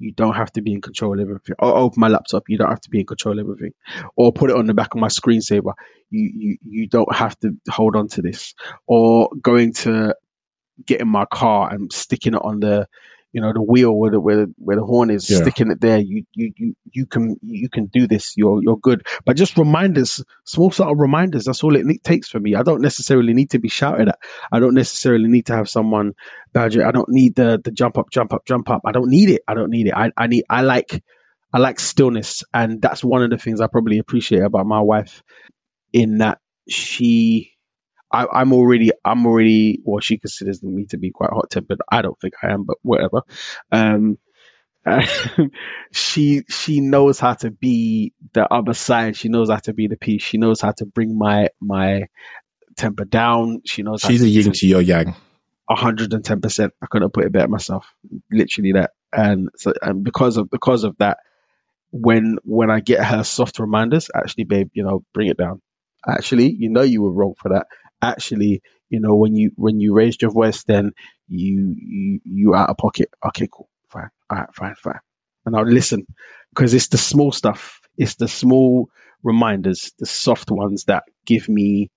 You don't have to be in control of everything. Or open my laptop. You don't have to be in control of everything. Or put it on the back of my screensaver. You you you don't have to hold on to this. Or going to get in my car and sticking it on the you know the wheel where the where the, where the horn is yeah. sticking it there you you you you can you can do this you're you're good. But just reminders small sort of reminders that's all it takes for me. I don't necessarily need to be shouted at. I don't necessarily need to have someone badger i don't need the the jump up jump up jump up. I don't need it. I don't need it. I, I need i like i like stillness. And that's one of the things i probably appreciate about my wife in that she I, am already, I'm already, well, she considers me to be quite hot tempered. I don't think I am, but whatever. Um, she, she knows how to be the other side. She knows how to be the peace. She knows how to bring my, my temper down. She knows She's a yin to your yang. 110%. I couldn't put it better myself. Literally that. And so, and because of, because of that, when, when I get her soft reminders, actually, babe, you know, bring it down actually you know you were wrong for that actually, you know, when you when you raised your voice, then you you you out of pocket. Okay, cool, fine, all right, fine, fine, and I'll listen because it's the small stuff. It's the small reminders, the soft ones that give me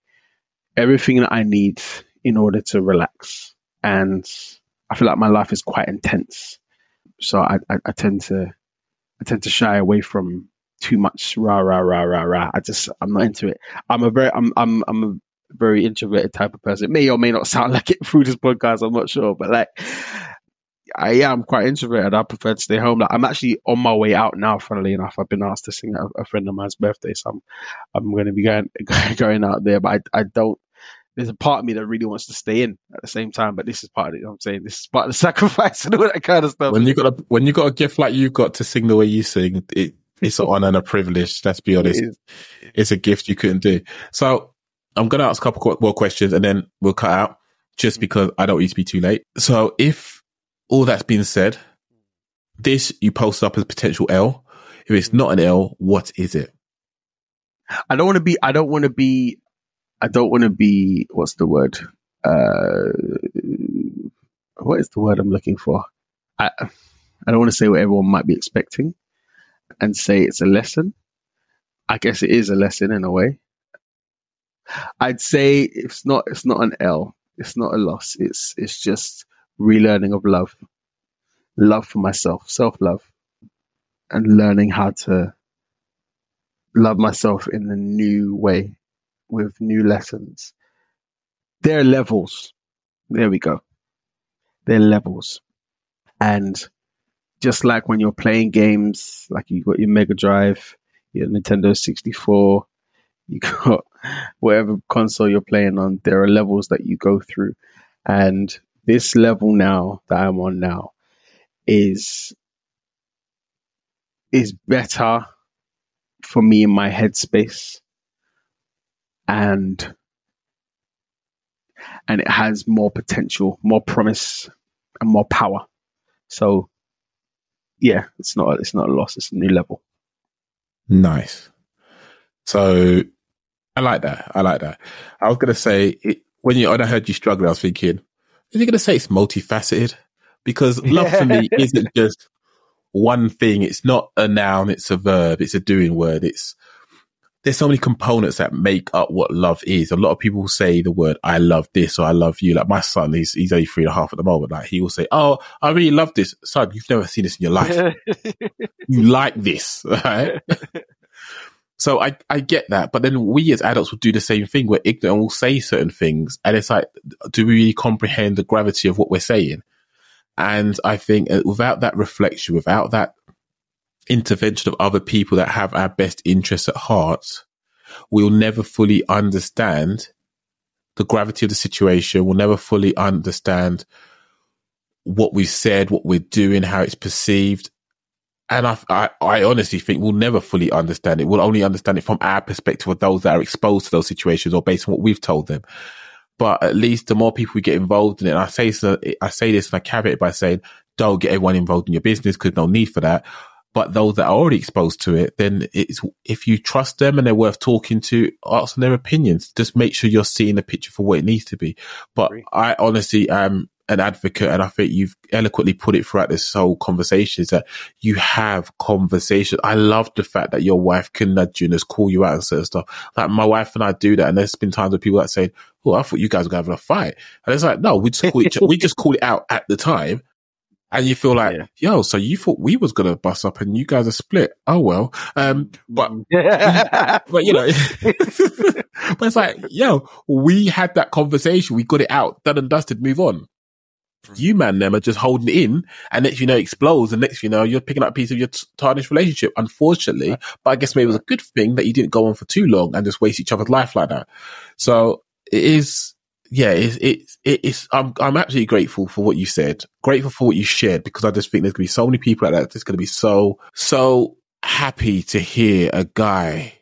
everything that I need in order to relax. And I feel like my life is quite intense, so I, I, I tend to I tend to shy away from too much rah rah rah rah rah. I just I'm not into it. I'm a very I'm I'm I'm very introverted type of person. It may or may not sound like it through this podcast. I'm not sure, but like, I am quite introverted. I prefer to stay home. Like, I'm actually on my way out now. Funnily enough, I've been asked to sing at a, friend of mine's birthday, so I'm I'm going to be going going out there. But I I don't. There's a part of me that really wants to stay in at the same time, but this is part of it. You know I'm saying this is part of the sacrifice and all that kind of stuff. When you got a when you got a gift like you've got to sing the way you sing, it it's an honor and a privilege. Let's be honest. It it's a gift you couldn't do. So I'm going to ask a couple more questions and then we'll cut out just mm. because I don't need to be too late. So if all that's been said, this you post up as potential L. If it's not an L, what is it? I don't want to be, I don't want to be, I don't want to be, what's the word? uh, what is the word I'm looking for? I, I don't want to say what everyone might be expecting and say it's a lesson. I guess it is a lesson in a way. I'd say it's not it's not an L. It's not a loss. It's it's just relearning of love. Love for myself, self love. And learning how to love myself in a new way with new lessons. There are levels. There we go. There are levels. And just like when you're playing games, like you got your Mega Drive, your Nintendo 64, you got whatever console you're playing on, there are levels that you go through. And this level now that I'm on now is is better for me in my headspace and and it has more potential, more promise and more power. So yeah, it's not it's not a loss, it's a new level. Nice. So I like that. I like that. I was gonna say it, when you when I heard you struggling, I was thinking, is he gonna say it's multifaceted? Because love for me isn't just one thing. It's not a noun. It's a verb. It's a doing word. It's there's so many components that make up what love is. A lot of people say the word "I love this" or "I love you." Like my son, he's he's only three and a half at the moment. Like he will say, "Oh, I really love this." Son, you've never seen this in your life. you like this, right? So I I get that, but then we as adults will do the same thing. We're ignorant and we'll say certain things, and it's like, do we really comprehend the gravity of what we're saying? And I think uh, without that reflection, without that intervention of other people that have our best interests at heart, we'll never fully understand the gravity of the situation. We'll never fully understand what we've said, what we're doing, how it's perceived. And I, I, I, honestly think we'll never fully understand it. We'll only understand it from our perspective of those that are exposed to those situations or based on what we've told them. But at least the more people we get involved in it, and I say so, I say this and I caveat it by saying, don't get everyone involved in your business because no need for that. But those that are already exposed to it, then it's, if you trust them and they're worth talking to, ask them their opinions. Just make sure you're seeing the picture for what it needs to be. But I honestly am an advocate and I think you've eloquently put it throughout this whole conversation is that you have conversations. I love the fact that your wife can nudge you and just call you out and certain stuff. Like my wife and I do that. And there's been times where people that say, Oh, I thought you guys were having a fight. And it's like, no, we just call it, we just call it out at the time. And you feel like, yeah. yo, so you thought we was gonna bust up and you guys are split. Oh well. Um, but, but you know, but it's like, yo, we had that conversation. We got it out, done and dusted, move on. You man, them are just holding in, and next you know, explodes, and next you know, you're picking up a piece of your t- tarnished relationship. Unfortunately, but I guess maybe it was a good thing that you didn't go on for too long and just waste each other's life like that. So it is, yeah, it's, it's, it's, I'm, I'm absolutely grateful for what you said, grateful for what you shared, because I just think there's going to be so many people like that that's going to be so, so happy to hear a guy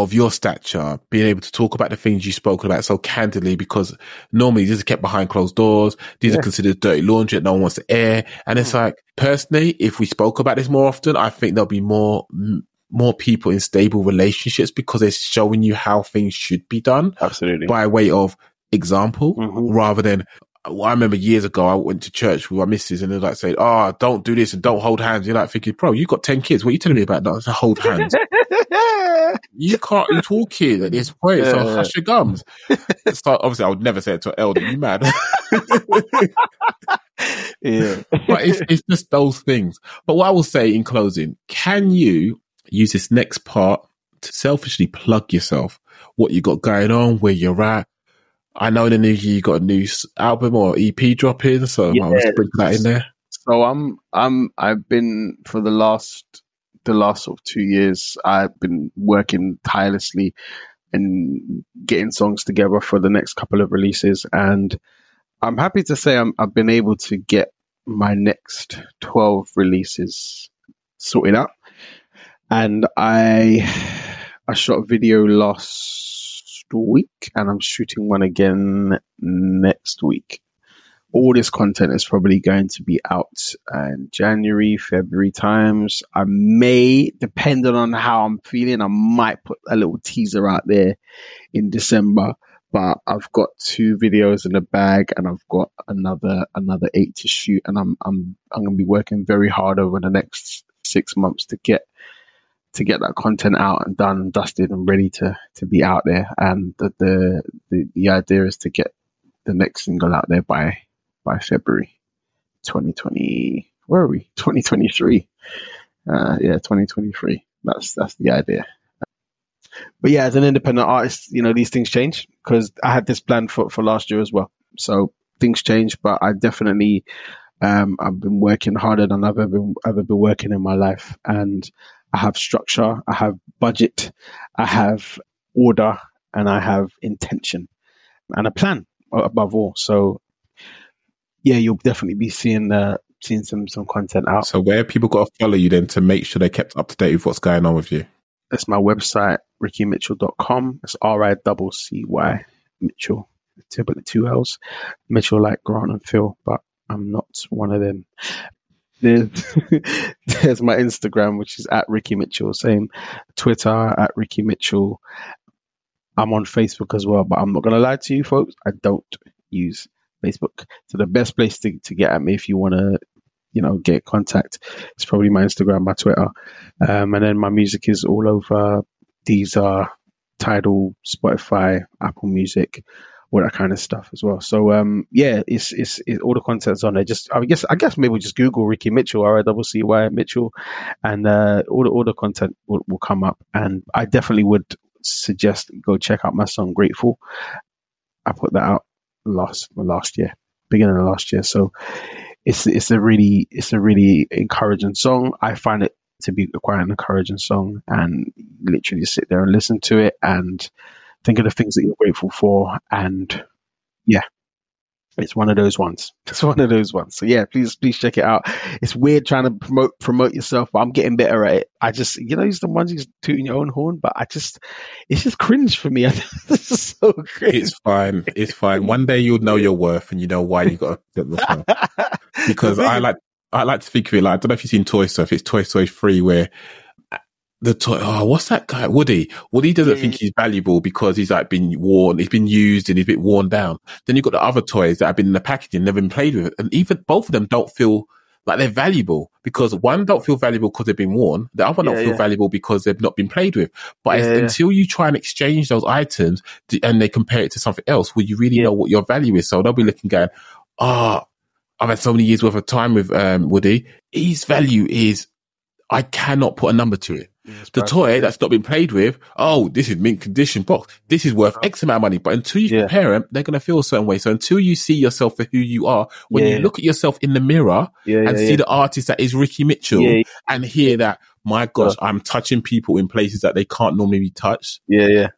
of your stature being able to talk about the things you've spoken about so candidly because normally these are kept behind closed doors. These yeah. are considered dirty laundry that no one wants to air. And it's hmm. like, personally, if we spoke about this more often, I think there'll be more more people in stable relationships because it's showing you how things should be done. Absolutely. By way of example, mm-hmm. rather than, I remember years ago, I went to church with my missus and they're like saying, Oh, don't do this and don't hold hands. You're like thinking, bro, you got 10 kids. What are you telling me about that? To hold hands. you can't, you're talking at this point. So hush your gums. so obviously I would never say it to an elder. You mad? yeah. but it's, it's just those things. But what I will say in closing, can you use this next part to selfishly plug yourself, what you got going on, where you're at. I know in the new year you got a new album or EP dropping, so yeah. I was bring that in there. So I'm I'm I've been for the last the last sort of two years I've been working tirelessly and getting songs together for the next couple of releases and I'm happy to say I'm, I've been able to get my next 12 releases sorted out and I I shot a video last week, and I'm shooting one again next week. All this content is probably going to be out uh, in January, February times. I may, depending on how I'm feeling, I might put a little teaser out there in December. but I've got two videos in the bag and I've got another another eight to shoot and I'm I'm I'm gonna be working very hard over the next six months to get to get that content out and done, dusted and ready to to be out there. And the the the, the idea is to get the next single out there by by February 2020 where are we 2023 uh yeah 2023 that's that's the idea but yeah, as an independent artist, you know, these things change because I had this plan for, for last year as well. So things change, but I definitely, um, I've been working harder than I've ever been, ever been working in my life. And I have structure, I have budget, I have order, and I have intention and a plan above all. So yeah, you'll definitely be seeing, uh, seeing some, some content out. So where people got to follow you then to make sure they kept up to date with what's going on with you? That's my website, riccymitchell.com. It's R I double C Y Mitchell, two, but the two L's. Mitchell like Grant and Phil, but I'm not one of them. There's, there's my Instagram, which is at Riccy Mitchell. Same Twitter at Riccy Mitchell. I'm on Facebook as well, but I'm not gonna lie to you folks. I don't use Facebook. So the best place to, to get at me if you want to you know, get contact. It's probably my Instagram, my Twitter. Um, and then my music is all over Deezer, Tidal, Spotify, Apple Music, all that kind of stuff as well. So, um, yeah, it's, it's, it's, all the content's on there. Just, I guess, I guess maybe just Google Riccy Mitchell, R I double C Y Mitchell, and, uh, all the, all the content will, will come up. And I definitely would suggest go check out my song Grateful. I put that out last, last year, beginning of last year. So, it's it's a really it's a really encouraging song. I find it to be quite an encouraging song, and literally sit there and listen to it and think of the things that you're grateful for, and yeah, it's one of those ones. It's one of those ones. So yeah, please, please check it out. It's weird trying to promote promote yourself, but I'm getting better at it. I just, you know, it's the ones you tooting your own horn, but I just, it's just cringe for me. this is so cringe. It's fine. It's fine. One day you'll know your worth and you know why you got to get the Because I like, I like to think of it like, I don't know if you've seen Toy Story, it's Toy Story 3 where the toy. Oh, what's that guy? Woody. Woody doesn't think he's valuable because he's like been worn, he's been used and he's a bit worn down. Then you've got the other toys that have been in the packaging, never been played with. And even both of them don't feel like they're valuable because one don't feel valuable because they've been worn. The other don't feel yeah. valuable because they've not been played with. But yeah, until you try and exchange those items to, and they compare it to something else, will you really know what your value is? So they'll be looking going, ah, oh, I've had so many years worth of time with um, Woody. His value is I cannot put a number to it the toy that's not been played with, oh, this is mint condition box. This is worth X amount of money. But until you yeah. compare them, they're going to feel a certain way. So until you see yourself for who you are, when yeah. you look at yourself in the mirror yeah, and see the artist that is Riccy Mitchell and hear that, my gosh, I'm touching people in places that they can't normally be touched. Yeah, yeah.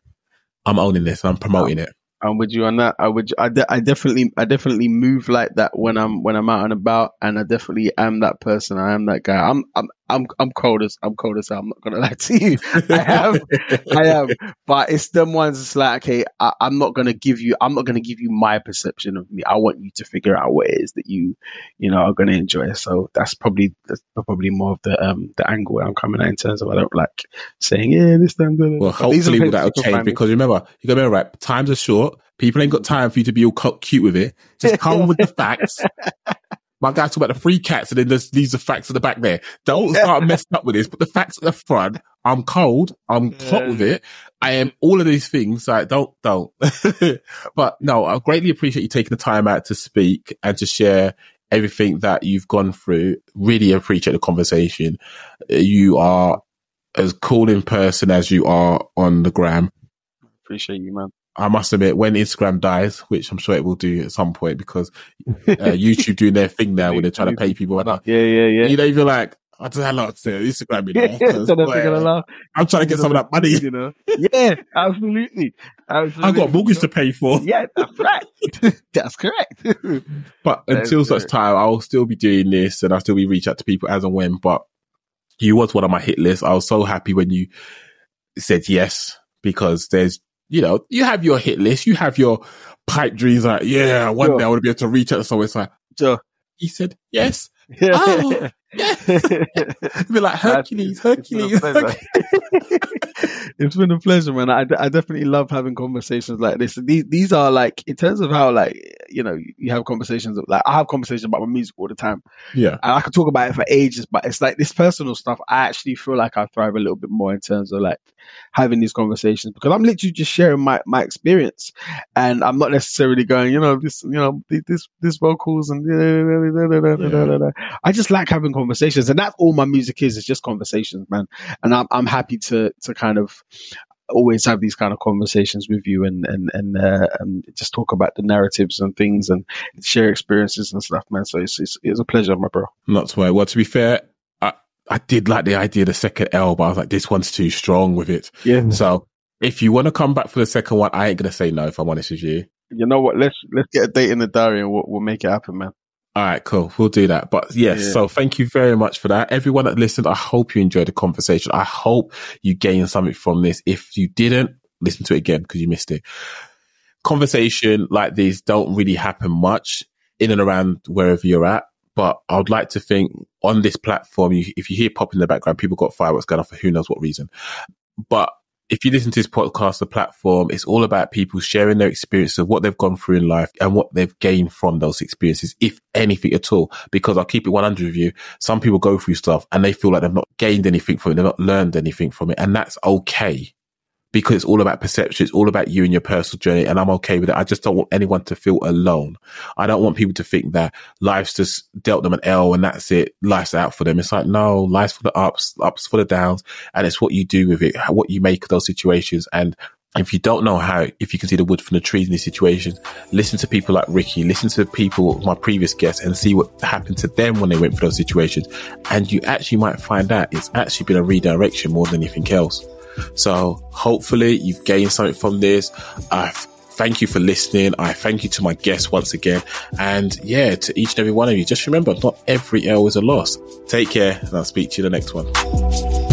I'm owning this. I'm promoting it. I'm with you on that. I would, I, de- I definitely, I definitely move like that when I'm, when I'm out and about, and I definitely am that person. I am that guy. I'm, I'm, I'm, I'm cold as, I'm cold as. I'm not gonna lie to you. I am, I am. But it's them ones. It's like, okay, I, I'm not gonna give you, I'm not gonna give you my perception of me. I want you to figure out what it is that you, you know, are gonna enjoy. So that's probably, that's probably more of the, um, the angle I'm coming at in terms of I don't like saying, yeah, this time. Well, hopefully that'll change because remember, you gotta remember, right? Times are short People ain't got time for you to be all cute with it. Just come with the facts. My guy talk about the free cats and then there's leaves the facts at the back there. Don't start messing up with this. Put the facts at the front. I'm cold. I'm yeah. hot with it. I am all of these things. Like don't, don't. but no, I greatly appreciate you taking the time out to speak and to share everything that you've gone through. Really appreciate the conversation. You are as cool in person as you are on the gram. Appreciate you, man. I must admit, when Instagram dies, which I'm sure it will do at some point, because uh, YouTube doing their thing now when they're trying to pay people. Yeah, yeah, yeah. You know, you're like, I don't have a lot to Instagram, you know. I'm trying to get some of that money. You know? Yeah, absolutely. absolutely. I've got mortgage to pay for. Yeah, that's right. that's correct. but until such time, I'll still be doing this and I'll still be reach out to people as and when. But you was one of my hit lists. I was so happy when you said yes because there's you know, you have your hit list, you have your pipe dreams like, yeah, one sure. day I want to be able to reach out to someone. It's like, sure. he said, yes. Oh, be like Hercules, Hercules. Hercules. it's been a pleasure, man. I, I definitely love having conversations like this. These these are like in terms of how like you know you have conversations like I have conversations about my music all the time. Yeah, and I could talk about it for ages, but it's like this personal stuff. I actually feel like I thrive a little bit more in terms of like having these conversations because I'm literally just sharing my my experience, and I'm not necessarily going, you know, this you know this this vocals and yeah. I just like having conversations, and that's all my music is. It's just conversations, man. And I'm I'm happy to to kind of always have these kind of conversations with you and and and, uh, and just talk about the narratives and things and share experiences and stuff, man. So it's it's, it's a pleasure, my bro. Not to worry. Well, to be fair, I I did like the idea of the second L, but I was like, this one's too strong with it. Yeah. So if you want to come back for the second one, I ain't gonna say no. If I'm honest with you. You know what? Let's let's get a date in the diary and we'll, we'll make it happen, man. All right, cool. We'll do that. But yes, yeah. so thank you very much for that. Everyone that listened, I hope you enjoyed the conversation. I hope you gained something from this. If you didn't, listen to it again because you missed it. Conversation like these don't really happen much in and around wherever you're at. But I would like to think on this platform, you, if you hear pop in the background, people got fireworks going off for who knows what reason. But if you listen to this podcast, the platform, it's all about people sharing their experience of what they've gone through in life and what they've gained from those experiences, if anything at all. Because I'll keep it 100 with you. Some people go through stuff and they feel like they've not gained anything from it. They've not learned anything from it. And that's okay because it's all about perception. It's all about you and your personal journey. And I'm okay with it. I just don't want anyone to feel alone. I don't want people to think that life's just dealt them an L and that's it. Life's out for them. It's like, no, life's for the ups, ups for the downs. And it's what you do with it, what you make of those situations. And if you don't know how, if you can see the wood from the trees in these situations, listen to people like Riccy, listen to people, my previous guests and see what happened to them when they went through those situations. And you actually might find out it's actually been a redirection more than anything else. So hopefully you've gained something from this. I thank you for listening. I thank you to my guests once again. And yeah, to each and every one of you, just remember, not every L is a loss. Take care and I'll speak to you the next one.